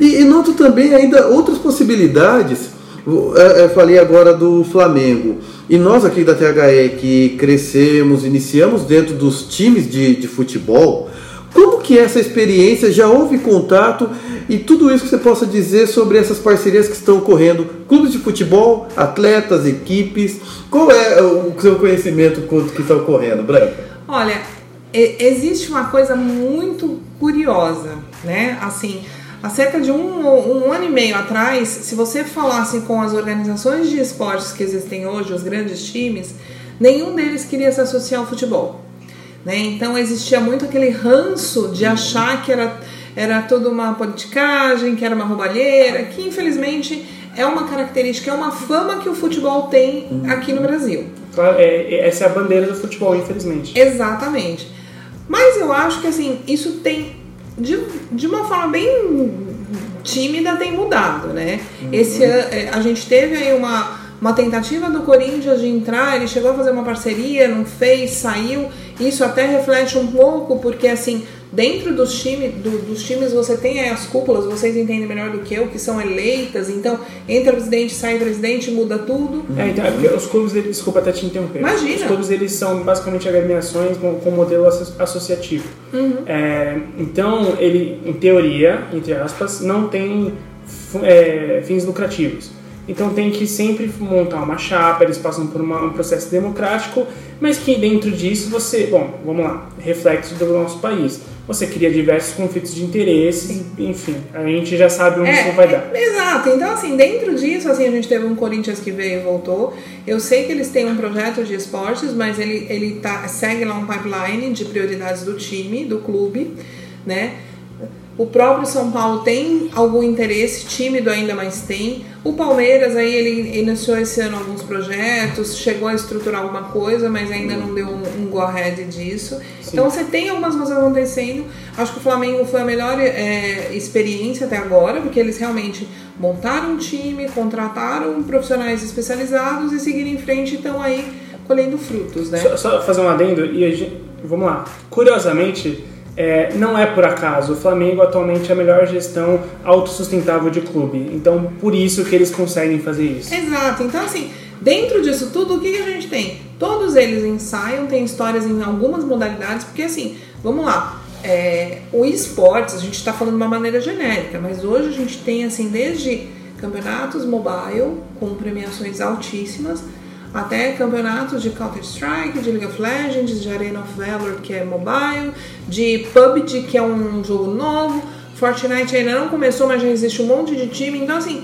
E, e noto também ainda outras possibilidades Eu é, é, falei agora do Flamengo. E nós aqui da THE que crescemos, iniciamos dentro dos times de, de futebol, como que é essa experiência? Já houve contato e tudo isso que você possa dizer sobre essas parcerias que estão ocorrendo? Clubes de futebol, atletas, equipes. Qual é o seu conhecimento que está ocorrendo, Branca? Olha, existe uma coisa muito curiosa, né? Assim, há cerca de um, um ano e meio atrás, se você falasse com as organizações de esportes que existem hoje, os grandes times, nenhum deles queria se associar ao futebol. Né? Então existia muito aquele ranço de achar que era, era toda uma politicagem, que era uma roubalheira, que infelizmente é uma característica, é uma fama que o futebol tem aqui no Brasil. É, é, essa é a bandeira do futebol, infelizmente. Exatamente. Mas eu acho que assim, isso tem de, de uma forma bem tímida tem mudado, né? Uhum. Esse é, a gente teve aí uma, uma tentativa do Corinthians de entrar, ele chegou a fazer uma parceria, não fez, saiu. Isso até reflete um pouco, porque assim, dentro dos, time, do, dos times você tem as cúpulas, vocês entendem melhor do que eu, que são eleitas, então entra presidente, sai presidente, muda tudo. É, então, é os clubes, desculpa até te interromper. Imagina. Os clubes eles são basicamente agremiações com, com modelo associativo. Uhum. É, então, ele, em teoria, entre aspas, não tem é, fins lucrativos. Então tem que sempre montar uma chapa, eles passam por uma, um processo democrático, mas que dentro disso você, bom, vamos lá, reflexo do nosso país você cria diversos conflitos de interesses, enfim, a gente já sabe onde é, isso vai dar. Exato, então assim, dentro disso, assim, a gente teve um Corinthians que veio e voltou. Eu sei que eles têm um projeto de esportes, mas ele, ele tá, segue lá um pipeline de prioridades do time, do clube, né? O próprio São Paulo tem algum interesse, tímido ainda, mas tem. O Palmeiras aí ele iniciou esse ano alguns projetos, chegou a estruturar alguma coisa, mas ainda não deu um, um go-ahead disso. Sim. Então você tem algumas coisas acontecendo. Acho que o Flamengo foi a melhor é, experiência até agora, porque eles realmente montaram um time, contrataram profissionais especializados e seguiram em frente e estão aí colhendo frutos, né? Só, só fazer um adendo e gente, vamos lá. Curiosamente é, não é por acaso. O Flamengo atualmente é a melhor gestão autossustentável de clube. Então, por isso que eles conseguem fazer isso. Exato. Então, assim, dentro disso tudo, o que, que a gente tem? Todos eles ensaiam, tem histórias em algumas modalidades, porque assim, vamos lá. É, o esportes, a gente está falando de uma maneira genérica, mas hoje a gente tem assim desde campeonatos mobile com premiações altíssimas até campeonatos de Counter-Strike, de League of Legends, de Arena of Valor, que é mobile, de PUBG, que é um jogo novo. Fortnite ainda não começou, mas já existe um monte de time. Então, assim,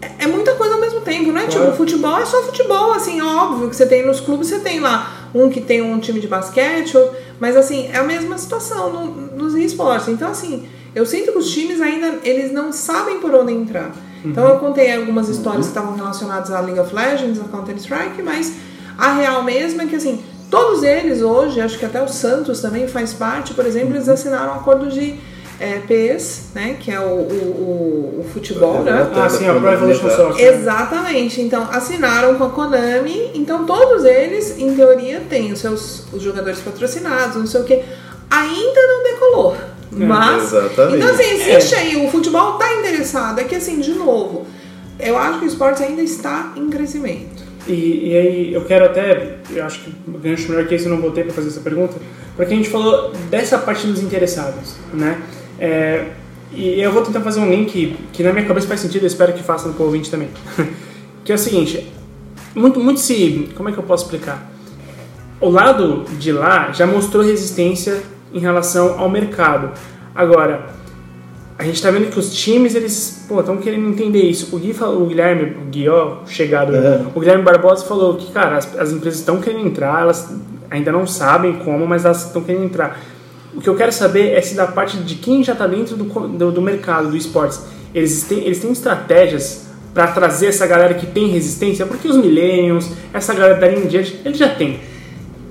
é, é muita coisa ao mesmo tempo, não é? Tipo, futebol é só futebol, assim, óbvio que você tem nos clubes, você tem lá um que tem um time de basquete, mas assim, é a mesma situação no, nos esportes. Então, assim, eu sinto que os times ainda, eles não sabem por onde entrar. Então eu contei algumas histórias que estavam relacionadas a League of Legends, a Counter-Strike, mas a real mesmo é que assim, todos eles hoje, acho que até o Santos também faz parte, por exemplo, eles assinaram um acordo de é, PES, né, que é o, o, o futebol, né? Ah, sim, a Pro Evolution Soccer. Exatamente. Então, assinaram com a Konami. Então, todos eles, em teoria, têm os seus os jogadores patrocinados, não sei o que. Ainda não decolou. É, Mas, Exatamente. então assim, existe é. aí, o futebol está interessado, é que assim, de novo, eu acho que o esporte ainda está em crescimento. E, e aí eu quero até, eu acho que o gancho melhor que esse eu não voltei para fazer essa pergunta, porque a gente falou dessa parte dos interessados, né? É, e eu vou tentar fazer um link que na minha cabeça faz sentido, eu espero que faça com o ouvinte também. [laughs] que é o seguinte, muito, muito se, como é que eu posso explicar? O lado de lá já mostrou resistência em relação ao mercado. Agora, a gente está vendo que os times eles estão querendo entender isso. O, Gui falou, o Guilherme, o Gui, ó, chegado, é. o Guilherme Barbosa falou que, cara, as, as empresas estão querendo entrar, elas ainda não sabem como, mas elas estão querendo entrar. O que eu quero saber é se da parte de quem já está dentro do, do, do, mercado do esportes, eles têm, eles têm estratégias para trazer essa galera que tem resistência, porque os millennials, essa galera dali em diante, eles já têm.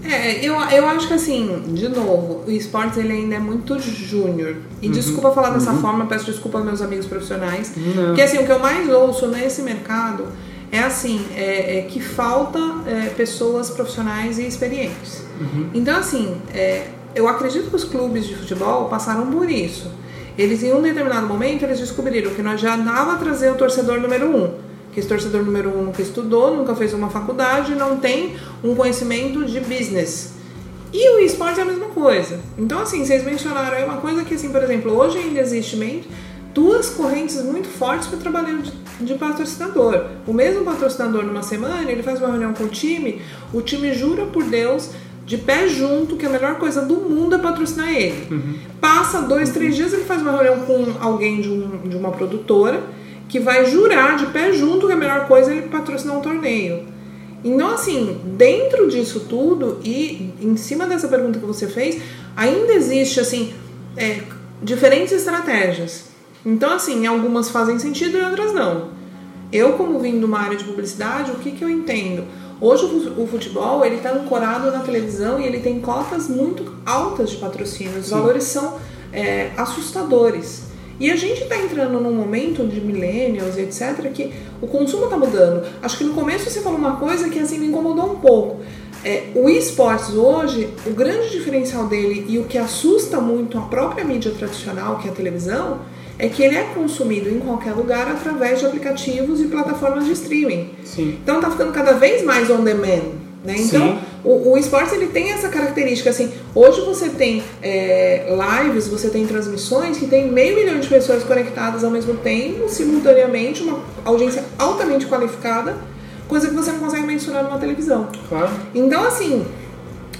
É, eu, eu acho que assim, de novo, o esportes ele ainda é muito júnior. E uhum. desculpa falar dessa uhum. forma, peço desculpa aos meus amigos profissionais. Não. Porque assim, o que eu mais ouço nesse mercado é assim, é, é que falta é, pessoas profissionais e experientes. Uhum. Então assim, é, eu acredito que os clubes de futebol passaram por isso. Eles em um determinado momento eles descobriram que nós já dava a trazer o torcedor número um que esse torcedor número um nunca estudou, nunca fez uma faculdade, não tem um conhecimento de business. E o esporte é a mesma coisa. Então, assim, vocês mencionaram aí uma coisa que, assim, por exemplo, hoje ainda existe duas correntes muito fortes para trabalhar de, de patrocinador. O mesmo patrocinador, numa semana, ele faz uma reunião com o time, o time jura por Deus de pé junto que a melhor coisa do mundo é patrocinar ele. Uhum. Passa dois, três dias, ele faz uma reunião com alguém de, um, de uma produtora que vai jurar de pé junto que a melhor coisa é ele patrocinar um torneio. Então, assim, dentro disso tudo e em cima dessa pergunta que você fez, ainda existe, assim, é, diferentes estratégias. Então, assim, algumas fazem sentido e outras não. Eu, como vim de uma área de publicidade, o que, que eu entendo? Hoje o futebol ele está ancorado na televisão e ele tem cotas muito altas de patrocínio. Os Sim. valores são é, assustadores. E a gente está entrando num momento de millennials e etc. que o consumo está mudando. Acho que no começo você falou uma coisa que assim me incomodou um pouco. É, o esportes hoje, o grande diferencial dele e o que assusta muito a própria mídia tradicional, que é a televisão, é que ele é consumido em qualquer lugar através de aplicativos e plataformas de streaming. Sim. Então tá ficando cada vez mais on demand. Né? Então, o, o esportes ele tem essa característica assim. Hoje você tem é, lives, você tem transmissões que tem meio milhão de pessoas conectadas ao mesmo tempo, simultaneamente, uma audiência altamente qualificada, coisa que você não consegue mensurar numa televisão. Claro. Então, assim,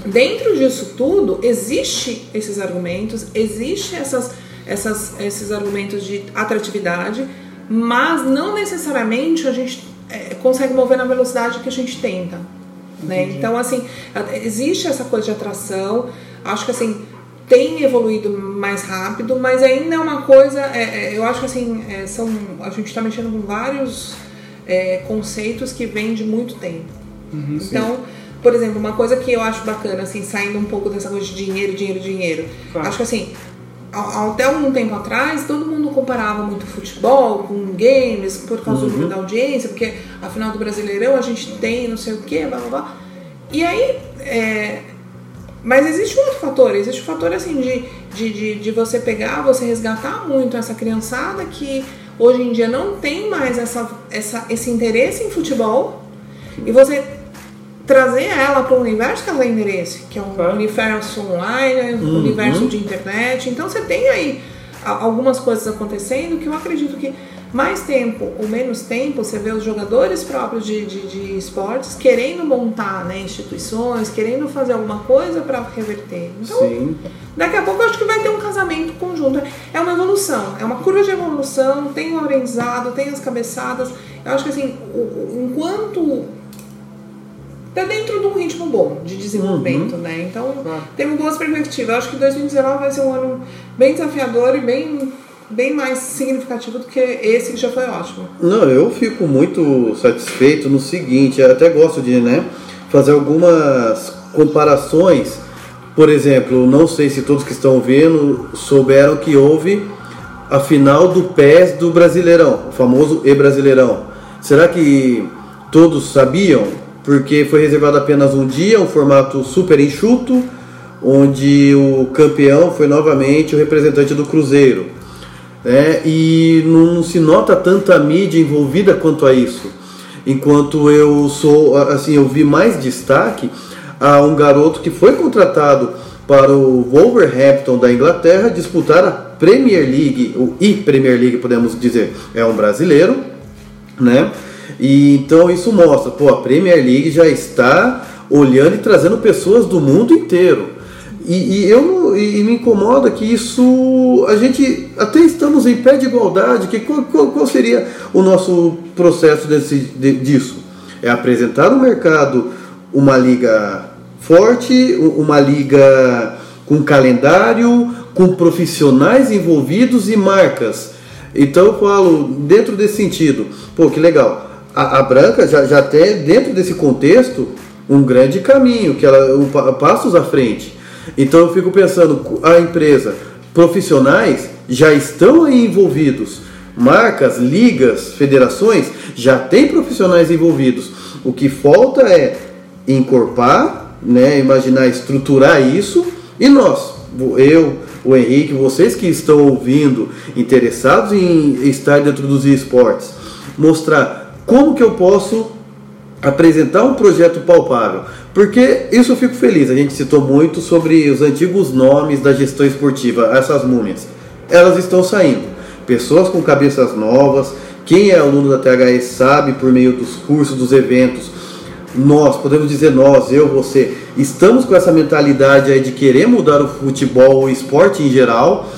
dentro disso tudo, existe esses argumentos, existe essas essas, esses argumentos de atratividade, mas não necessariamente a gente é, consegue mover na velocidade que a gente tenta. Né? Então, assim, existe essa coisa de atração, acho que assim, tem evoluído mais rápido, mas ainda é uma coisa, é, é, eu acho que assim, é, são, a gente está mexendo com vários é, conceitos que vêm de muito tempo. Uhum, então, sim. por exemplo, uma coisa que eu acho bacana, assim, saindo um pouco dessa coisa de dinheiro, dinheiro, dinheiro, claro. acho que assim, até um tempo atrás, todo mundo comparava muito futebol com games por causa uhum. do número da audiência, porque afinal do Brasileirão a gente tem não sei o que, blá blá blá. E aí. É... Mas existe um outro fator, existe o um fator assim de, de, de, de, você pegar, você resgatar muito essa criançada que hoje em dia não tem mais essa, essa, esse interesse em futebol e você trazer ela para o universo que ela tem interesse, que é um claro. universo online, um uhum. universo de internet. Então você tem aí algumas coisas acontecendo que eu acredito que mais tempo ou menos tempo você vê os jogadores próprios de, de, de esportes querendo montar né, instituições, querendo fazer alguma coisa para reverter. Então, Sim. daqui a pouco eu acho que vai ter um casamento conjunto. É uma evolução, é uma curva de evolução, tem o aprendizado, tem as cabeçadas. Eu acho que assim, enquanto tá dentro de um ritmo bom de desenvolvimento, uhum. né? Então, claro. temos boas perspectivas. Eu acho que 2019 vai ser um ano bem desafiador e bem bem mais significativo do que esse que já foi ótimo. Não, eu fico muito satisfeito no seguinte, eu até gosto de, né, fazer algumas comparações. Por exemplo, não sei se todos que estão vendo souberam que houve a final do PES do Brasileirão, o famoso E Brasileirão. Será que todos sabiam? Porque foi reservado apenas um dia, um formato super enxuto, onde o campeão foi novamente o representante do Cruzeiro. Né? E não se nota tanta mídia envolvida quanto a isso. Enquanto eu sou, assim, eu vi mais destaque a um garoto que foi contratado para o Wolverhampton da Inglaterra disputar a Premier League, o e-Premier League podemos dizer, é um brasileiro, né? E então isso mostra, pô, a Premier League já está olhando e trazendo pessoas do mundo inteiro. E, e eu e me incomoda que isso a gente até estamos em pé de igualdade. Que qual, qual, seria o nosso processo desse, de, disso? É apresentar no mercado uma liga forte, uma liga com calendário, com profissionais envolvidos e marcas. Então eu falo dentro desse sentido, pô, que legal a, a Branca já, já tem, dentro desse contexto, um grande caminho, que ela um, passos à frente. Então eu fico pensando, a empresa, profissionais já estão aí envolvidos, marcas, ligas, federações já tem profissionais envolvidos. O que falta é encorpar, né, imaginar estruturar isso e nós, eu, o Henrique, vocês que estão ouvindo, interessados em estar dentro dos esportes, mostrar como que eu posso apresentar um projeto palpável? Porque isso eu fico feliz. A gente citou muito sobre os antigos nomes da gestão esportiva, essas múmias. Elas estão saindo. Pessoas com cabeças novas. Quem é aluno da THE sabe por meio dos cursos, dos eventos. Nós, podemos dizer nós, eu, você, estamos com essa mentalidade aí de querer mudar o futebol, o esporte em geral.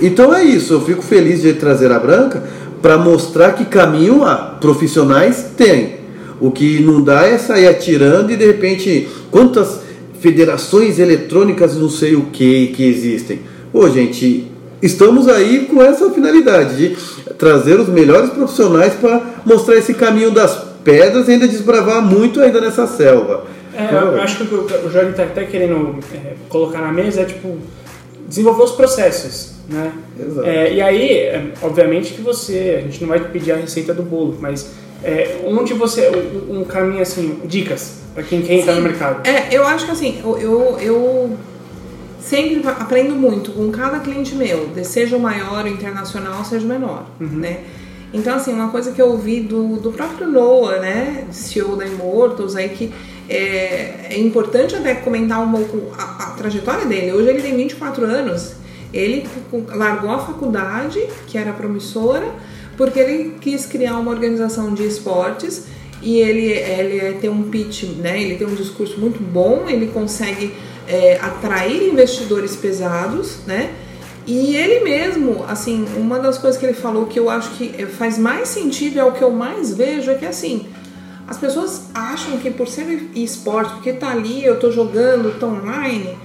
Então é isso, eu fico feliz de trazer a Branca para mostrar que caminho há, profissionais tem. O que não dá é sair atirando e de repente quantas federações eletrônicas não sei o que que existem. Pô, gente, estamos aí com essa finalidade de trazer os melhores profissionais para mostrar esse caminho das pedras e ainda desbravar muito ainda nessa selva. É, eu acho que o que o Jorge está até querendo é, colocar na mesa é tipo desenvolver os processos, né? Exato. É, e aí, é, obviamente que você, a gente não vai pedir a receita do bolo, mas é, onde você, um, um caminho assim, dicas para quem quer entrar no mercado. É, eu acho que assim, eu, eu, eu sempre aprendo muito com cada cliente meu, seja o maior, o internacional, seja o menor, né? Então, assim, uma coisa que eu ouvi do, do próprio Noah, né, CEO da Immortals, aí que é, é importante até comentar um pouco a, a trajetória dele. Hoje ele tem 24 anos, ele largou a faculdade, que era promissora, porque ele quis criar uma organização de esportes e ele, ele tem um pitch, né? Ele tem um discurso muito bom, ele consegue é, atrair investidores pesados, né? E ele mesmo, assim, uma das coisas que ele falou que eu acho que faz mais sentido, é o que eu mais vejo, é que assim, as pessoas acham que por ser esporte, porque tá ali, eu tô jogando, tô online.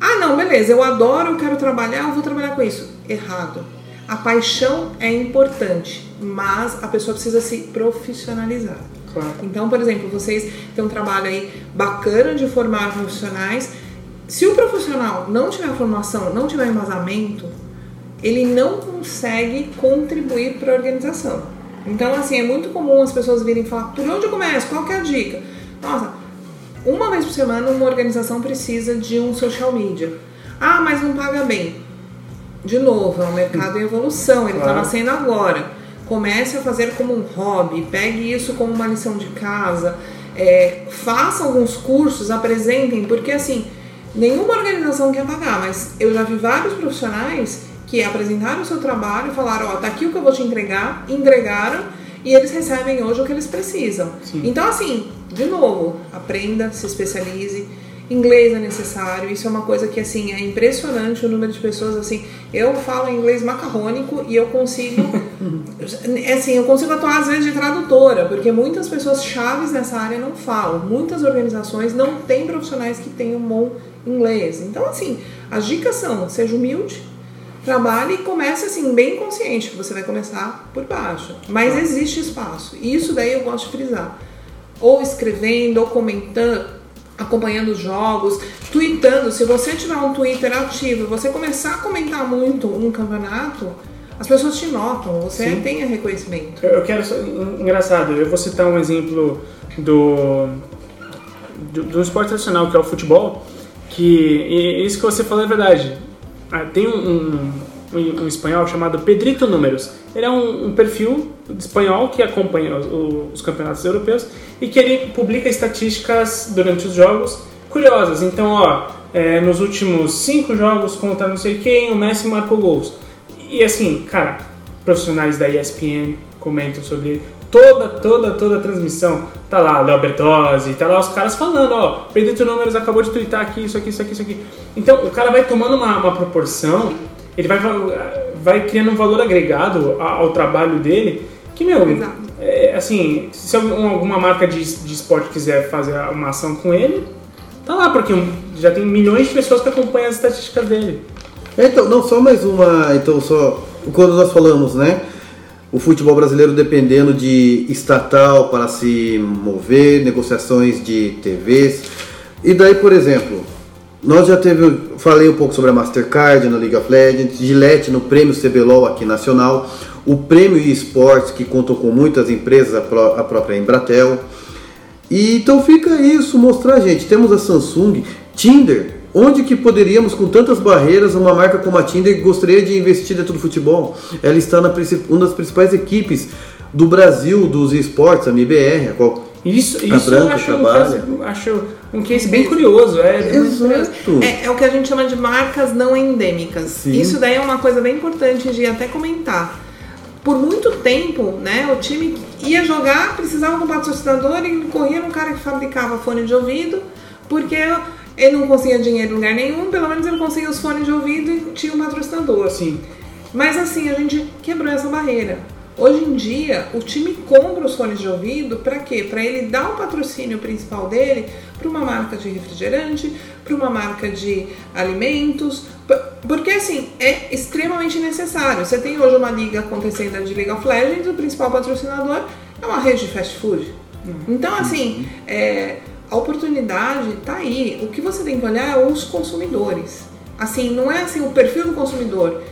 Ah, não, beleza, eu adoro, eu quero trabalhar, eu vou trabalhar com isso. Errado. A paixão é importante, mas a pessoa precisa se profissionalizar. Claro. Então, por exemplo, vocês têm um trabalho aí bacana de formar profissionais. Se o profissional não tiver formação, não tiver embasamento, ele não consegue contribuir para a organização. Então, assim, é muito comum as pessoas virem falar: por onde eu começo? Qual que é a dica? Nossa, uma vez por semana uma organização precisa de um social media. Ah, mas não paga bem. De novo, é um mercado em evolução, ele está Claro. nascendo agora. Comece a fazer como um hobby, pegue isso como uma lição de casa, é, faça alguns cursos, apresentem, porque assim, nenhuma organização quer pagar, mas eu já vi vários profissionais que apresentaram o seu trabalho e falaram, ó, tá aqui o que eu vou te entregar, entregaram e eles recebem hoje o que eles precisam. Então, assim, de novo, aprenda, se especialize. Inglês é necessário, isso é uma coisa que assim é impressionante o número de pessoas assim. Eu falo inglês macarrônico e eu consigo, [laughs] é assim, eu consigo atuar às vezes de tradutora, porque muitas pessoas chaves nessa área não falam. Muitas organizações não têm profissionais que tenham bom inglês. Então, assim, as dicas são: seja humilde, trabalhe e comece assim, bem consciente que você vai começar por baixo. Mas existe espaço. E isso daí eu gosto de frisar. Ou escrevendo, ou comentando, acompanhando os jogos, tweetando. Se você tiver um Twitter ativo e você começar a comentar muito um campeonato, as pessoas te notam, você Sim. tenha reconhecimento. Eu eu quero. Engraçado, eu vou citar um exemplo do. do, do esporte tradicional, que é o futebol, que e isso que você falou é verdade. Ah, Tem um, um, um- espanhol chamado Pedrito Números. Ele é um, um perfil espanhol que acompanha os, os campeonatos europeus e que ele publica estatísticas durante os jogos curiosas. Então, ó, é, nos últimos cinco jogos contra não sei quem, o Messi marcou gols. E assim, cara, profissionais da ESPN comentam sobre. Toda, toda, toda a transmissão tá lá, Léo Bertozzi, tá lá os caras falando, ó, Pedrito Números acabou de twittar aqui, isso aqui, isso aqui, isso aqui. Então o cara vai tomando uma, uma proporção, ele vai, vai criando um valor agregado a- ao trabalho dele, que, meu, é, assim, se algum- alguma marca de, de esporte quiser fazer uma ação com ele, tá lá, porque já tem milhões de pessoas que acompanham as estatísticas dele. Então, não só mais uma. Então, só. Quando nós falamos, né? O futebol brasileiro dependendo de estatal para se mover, negociações de TVs. E daí, por exemplo, nós já teve. Falei um pouco sobre a Mastercard na League of Legends, Gillette no prêmio CBLOL aqui nacional, o prêmio eSports que contou com muitas empresas, a própria Embratel. E então fica isso, mostrar, gente. Temos a Samsung, Tinder. Onde que poderíamos, com tantas barreiras, uma marca como a Tinder gostaria de investir dentro do futebol? Ela está na uma das principais equipes do Brasil dos esportes, a MBR, a qual Isso, isso Branca eu acho um, caso- acho um case bem curioso. É, Exato. É, é o que a gente chama de marcas não endêmicas. Sim. Isso daí é uma coisa bem importante de até comentar. Por muito tempo, né, o time ia jogar, precisava de um patrocinador e corria num cara que fabricava fone de ouvido, porque ele não conseguia dinheiro em lugar nenhum, pelo menos ele conseguia os fones de ouvido e tinha um patrocinador. Assim, Mas assim, a gente quebrou essa barreira. Hoje em dia, o time compra os fones de ouvido para quê? Para ele dar o patrocínio principal dele para uma marca de refrigerante, para uma marca de alimentos, porque assim, é extremamente necessário. Você tem hoje uma liga acontecendo de League of Legends, o principal patrocinador é uma rede de fast food. Então, assim, é, a oportunidade tá aí. O que você tem que olhar é os consumidores. Assim, não é assim o perfil do consumidor.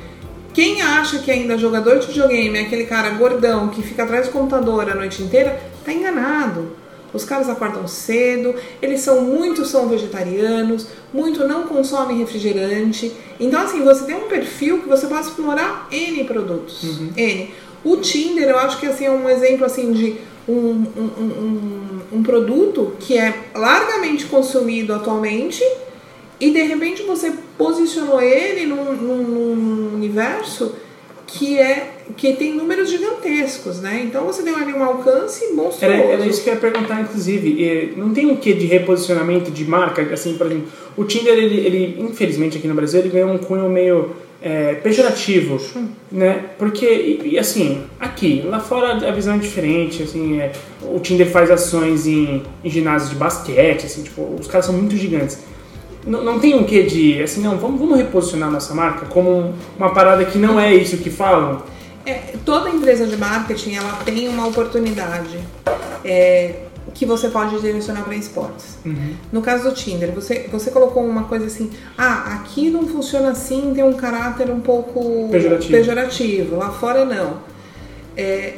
Quem acha que ainda jogador de videogame é aquele cara gordão que fica atrás do computador a noite inteira, tá enganado. Os caras acordam cedo, eles são muito são vegetarianos, muito não consomem refrigerante. Então assim, você tem um perfil que você pode explorar N produtos. N. O Tinder, eu acho que assim, é um exemplo assim de um, um, um, um- produto que é largamente consumido atualmente e de repente você posicionou ele num, num- num universo que é que tem números gigantescos, né? Então você tem ali um alcance monstruoso. era, era isso que eu ia perguntar, inclusive. Não tem um quê de reposicionamento de marca? Assim, por exemplo, o Tinder, ele, ele, infelizmente aqui no Brasil, ele ganhou um cunho meio é, pejorativo, né? Porque, e, e, assim, aqui, lá fora a visão é diferente, assim, é, o Tinder faz ações em, em ginásios de basquete, assim, tipo, os caras são muito gigantes. Não, não tem um quê de, assim, não, vamos, vamos reposicionar nossa marca como um- uma parada que não é isso que falam? É, toda empresa de marketing ela tem uma oportunidade é, que você pode direcionar para esportes. No caso do Tinder, você, você colocou uma coisa assim: ah, aqui não funciona assim, tem um caráter um pouco Pejorativo. pejorativo, lá fora não. É,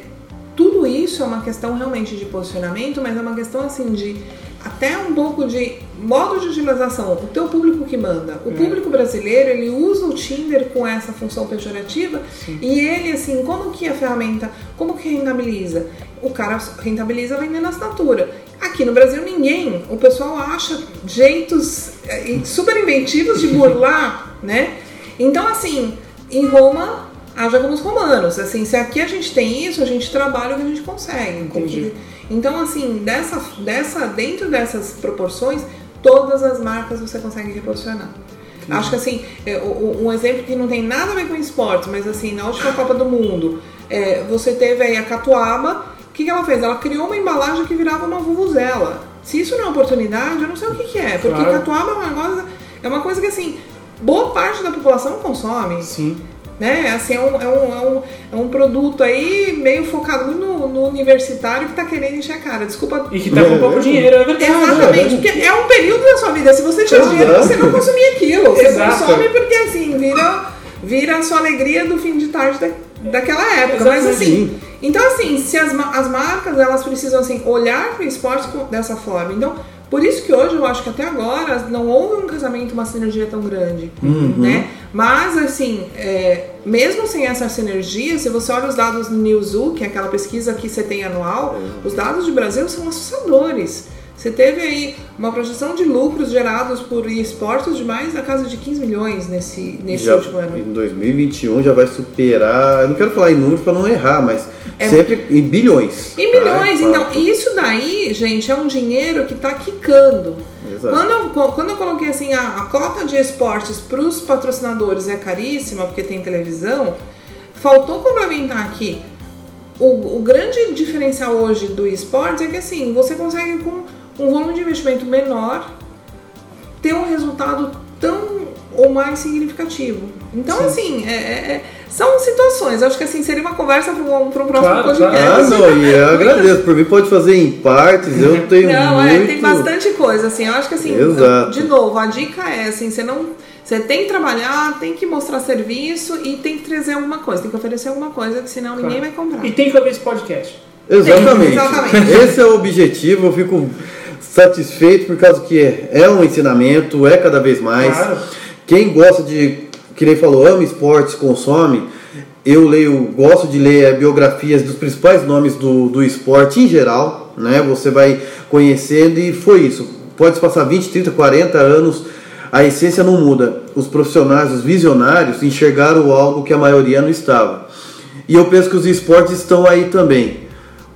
tudo isso é uma questão realmente de posicionamento, mas é uma questão assim de até um pouco de modo de utilização. O teu público que manda. O público brasileiro, ele usa o Tinder com essa função pejorativa e ele, assim, como que a ferramenta, como que rentabiliza? O cara rentabiliza vendendo assinatura. Aqui no Brasil, ninguém. O pessoal acha jeitos eh, super inventivos de burlar, [laughs] né? Então, assim, em Roma, haja como os romanos. Assim, se aqui a gente tem isso, a gente trabalha o que a gente consegue. Entendi. Então, assim, dessa, dessa, dentro dessas proporções, todas as marcas você consegue reposicionar. Acho que assim, é, um exemplo que não tem nada a ver com esporte, mas assim, na última Copa do Mundo, é, você teve aí a Catuaba, o que, que ela fez? Ela criou uma embalagem que virava uma vuvuzela. Se isso não é oportunidade, eu não sei o que, que é, porque Claro. Catuaba é uma coisa, é uma coisa que assim, boa parte da população consome Sim. Né? Assim, é um, é um, é um, é um produto aí meio focado muito no, no universitário que tá querendo encher a cara. Desculpa. E que tá com É, pouco é. dinheiro, é verdade. Exatamente, porque é um período da sua vida. Se você tinha Exato. dinheiro, você não consumia aquilo. Você Exato. consome porque assim, vira, vira a sua alegria do fim de tarde da, daquela época. Mas Exatamente. assim, então assim, se as, as marcas elas precisam assim, olhar para o esporte dessa forma. Então, por isso que hoje eu acho que até agora não houve um casamento, uma sinergia tão grande, né? Mas assim, é, mesmo sem essa sinergia, se você olha os dados do Newzoo, que é aquela pesquisa que você tem anual, os dados de Brasil são assustadores. Você teve aí uma projeção de lucros gerados por esportes de mais da casa de 15 milhões nesse, nesse já, último ano. em 2021 já vai superar. Eu não quero falar em números para não errar, mas É. sempre em bilhões. Em milhões, tá? então isso daí, gente, é um dinheiro que tá quicando. Exato. Quando eu, quando eu coloquei assim, a, a cota de esportes para os patrocinadores é caríssima, porque tem televisão, faltou complementar aqui. O, o grande diferencial hoje do esportes é que assim, você consegue com um volume de investimento menor ter um resultado tão ou mais significativo. Então, assim, é- é- é- são situações. Eu acho que assim, seria uma conversa para um, pra um próximo Claro, podcast. Ah, não, e eu agradeço. Por mim pode fazer em partes, eu tenho Não, muito... é, tem bastante coisa, assim, eu acho que assim, Exato. de novo, a dica é assim, você não. Você tem que trabalhar, tem que mostrar serviço e tem que trazer alguma coisa, tem que oferecer alguma coisa, que senão ninguém vai comprar. E tem que ouvir esse podcast. Exatamente. Exatamente. Esse é o objetivo, eu fico satisfeito por causa que é, é um ensinamento, é cada vez mais. Claro. Quem gosta de, que nem falou, ama esportes, consome, Eu leio, gosto de ler biografias dos principais nomes do, do esporte em geral, né? Você vai conhecendo e foi isso. Pode passar 20, 30, 40 anos, a essência não muda. Os profissionais, os visionários enxergaram algo que a maioria não estava. E eu penso que os esportes estão aí também.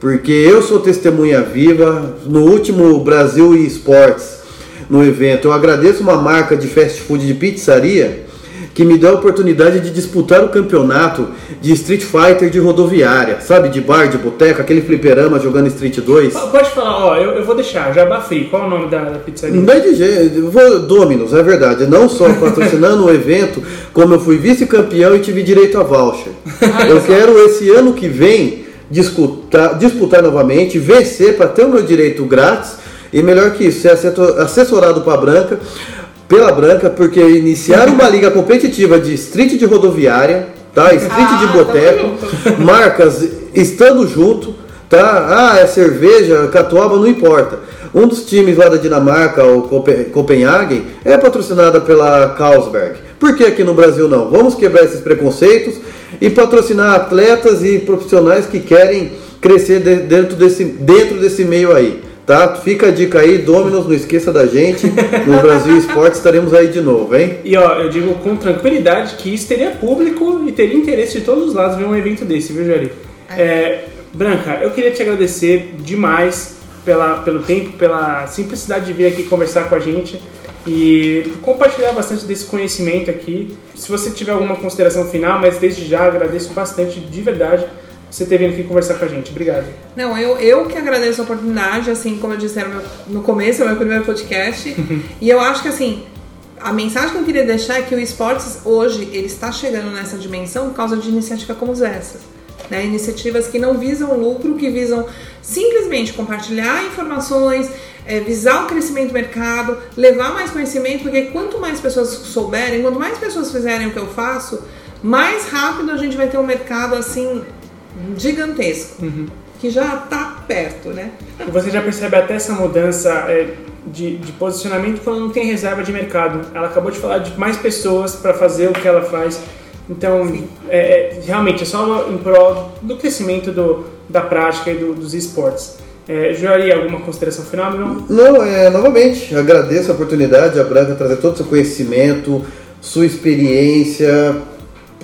Porque eu sou testemunha viva no último Brasil e Esportes, no evento. Eu agradeço uma marca de fast food de pizzaria que me dá a oportunidade de disputar o campeonato de Street Fighter de rodoviária, sabe? De bar, de boteca, aquele fliperama jogando Street 2. Pode falar, ó, eu, eu vou deixar, Jabá Free, qual é o nome da, da pizzaria? Não de jeito, vou, Dominos, é verdade. Não só patrocinando o [laughs] evento, como eu fui vice-campeão e tive direito a voucher. Eu quero esse ano que vem disputar, disputar novamente, vencer para ter o meu direito grátis. E melhor que isso, ser assessorado para Branca pela Branca, porque iniciaram uma liga competitiva de street de rodoviária, tá? Street ah, de boteco, marcas estando junto, tá? Ah, é cerveja, catuaba, não importa. Um dos times lá da Dinamarca, o Copenhagen, é patrocinada pela Carlsberg. Por que aqui no Brasil não? Vamos quebrar esses preconceitos e patrocinar atletas e profissionais que querem crescer dentro desse, dentro desse meio aí. Tá? Fica a dica aí, Dominos, não esqueça da gente. No Brasil Esporte estaremos aí de novo, hein? E ó, eu digo com tranquilidade que isso teria público e teria interesse de todos os lados ver um evento desse, viu, Jari? É. É, Branca, eu queria te agradecer demais pela, pelo tempo, pela simplicidade de vir aqui conversar com a gente e compartilhar bastante desse conhecimento aqui. Se você tiver alguma consideração final, mas desde já agradeço bastante de verdade você ter vindo aqui conversar com a gente. Obrigado. Não, eu, eu que agradeço a oportunidade, assim, como eu disse no, no começo, é o meu primeiro podcast. [laughs] e eu acho que, assim, a mensagem que eu queria deixar é que o esportes hoje ele está chegando nessa dimensão por causa de iniciativas como essa. Né? Iniciativas que não visam lucro, que visam simplesmente compartilhar informações, é, visar o crescimento do mercado, levar mais conhecimento, porque quanto mais pessoas souberem, quanto mais pessoas fizerem o que eu faço, mais rápido a gente vai ter um mercado assim gigantesco, uhum. que já está perto, né? E você já percebe até essa mudança é, de, de, posicionamento quando não tem reserva de mercado. Ela acabou de falar de mais pessoas para fazer o que ela faz. Então, é, é, realmente, é só em prol do crescimento do, da prática e do, dos esportes. É, Joari, alguma consideração final, meu? Não, é, novamente, agradeço a oportunidade, a Branca, trazer todo o seu conhecimento, sua experiência,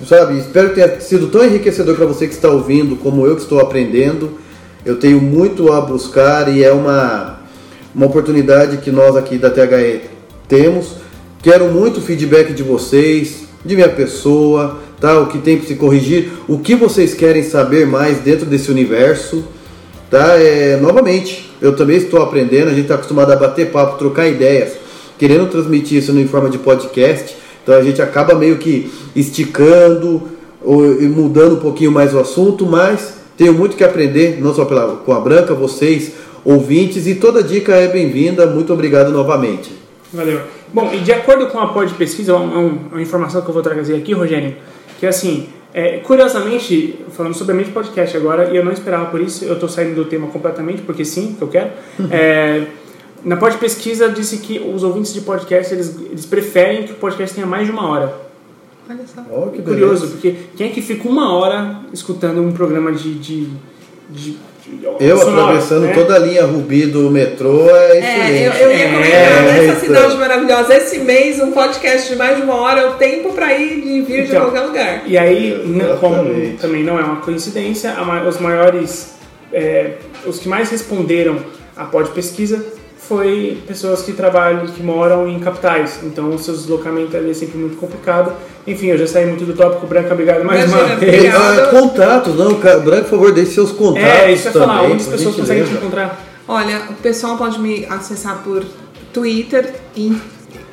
sabe? Espero que tenha sido tão enriquecedor para você que está ouvindo, como eu que estou aprendendo. Eu tenho muito a buscar e é uma, uma oportunidade que nós aqui da THE temos. Quero muito feedback de vocês, de minha pessoa, tá? O que tem para se corrigir, o que vocês querem saber mais dentro desse universo, tá? É, novamente, eu também estou aprendendo, a gente está acostumado a bater papo, trocar ideias, querendo transmitir isso em forma de podcast. Então a gente acaba meio que esticando ou, mudando um pouquinho mais o assunto, mas tenho muito que aprender, não só pela, com a Branca, vocês, ouvintes, e toda dica é bem-vinda. Muito obrigado novamente. Valeu. Bom, e de acordo com a pod pesquisa, uma, uma, informação que eu vou trazer aqui, Rogério, que assim, é, curiosamente, falando sobre a mente podcast agora, e eu não esperava por isso, eu estou saindo do tema completamente, porque sim, que eu quero. é, na pod pesquisa disse que os ouvintes de podcast eles, eles preferem que o podcast tenha mais de uma hora. Olha só. Oh, que curioso, porque quem é que fica uma hora escutando um programa de. de, de, de eu sonora, atravessando né? toda a linha Rubi do metrô é excelente. É, eu, eu ia comentar é, nessa cidade então. maravilhosa. Esse mês, um podcast de mais de uma hora é o tempo para ir e vir então, de qualquer lugar. E aí, como também não é uma coincidência, os maiores. É, os que mais responderam a pod pesquisa foi pessoas que trabalham, que moram em capitais, então o seu deslocamento ali é sempre muito complicado. Enfim, eu já saí muito do tópico, Branca, obrigado mais Imagina, uma vez. Ah, contatos, não, Branca, por favor, deixe seus contatos. É, isso também, falar, onde as pessoas conseguem te encontrar? Olha, o pessoal pode me acessar por Twitter e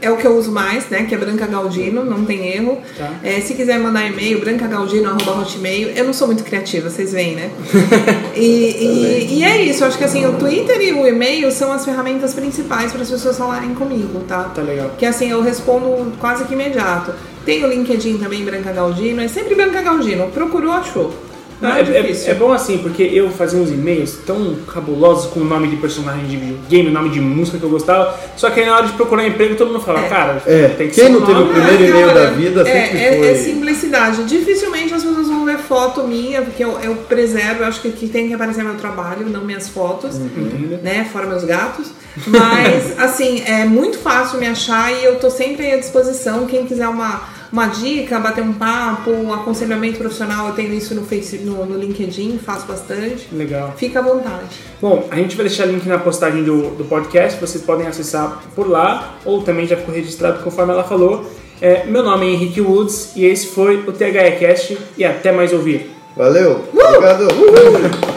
é o que eu uso mais, né? Que é Branca Galdino, não tem erro. Tá. É, se quiser mandar e-mail, brancagaldino.hotmail. Eu não sou muito criativa, vocês veem, né? [laughs] e, e, e, é isso, eu acho que assim, o Twitter e o e-mail são as ferramentas principais para as pessoas falarem comigo, tá? Tá legal. Que assim, eu respondo quase que imediato. Tem o LinkedIn também, Branca Galdino, é sempre Branca Galdino. Procurou, achou. Não, é, é é- difícil. é bom assim, porque eu fazia uns e-mails tão cabulosos com o nome de personagem de videogame, o nome de música que eu gostava, só que aí na hora de procurar emprego todo mundo fala, cara, É, tem que quem ser não teve o primeiro e-mail cara, da vida é, sempre é, foi- É simplicidade. Dificilmente as pessoas vão ver foto minha, porque eu, eu preservo, eu acho que, que tem que aparecer meu trabalho, não minhas fotos, Uhum. né? Fora meus gatos. Mas, [laughs] assim, é muito fácil me achar e eu tô sempre aí à disposição. Quem quiser uma, uma dica, bater um papo, um aconselhamento profissional, eu tenho isso no Facebook, no, no LinkedIn, faço bastante. Legal. Fica à vontade. Bom, a gente vai deixar link na postagem do, do podcast, vocês podem acessar por lá, ou também já ficou registrado conforme ela falou. É, meu nome é Henrique Woods e esse foi o THEcast e até mais ouvir. Valeu. Obrigado. Uhul. [laughs]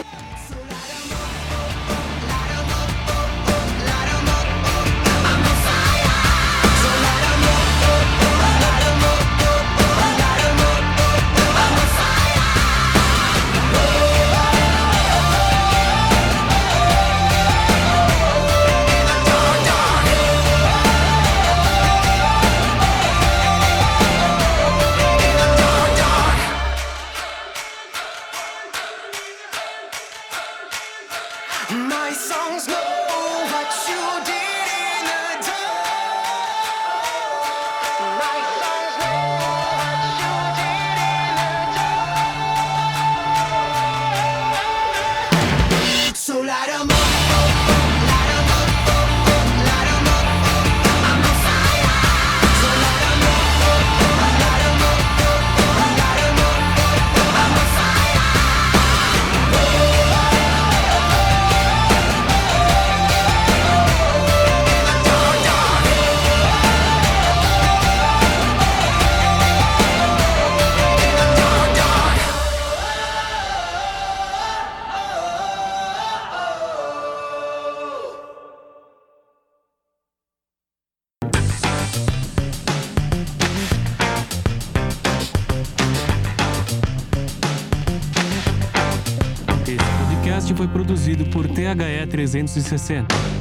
360.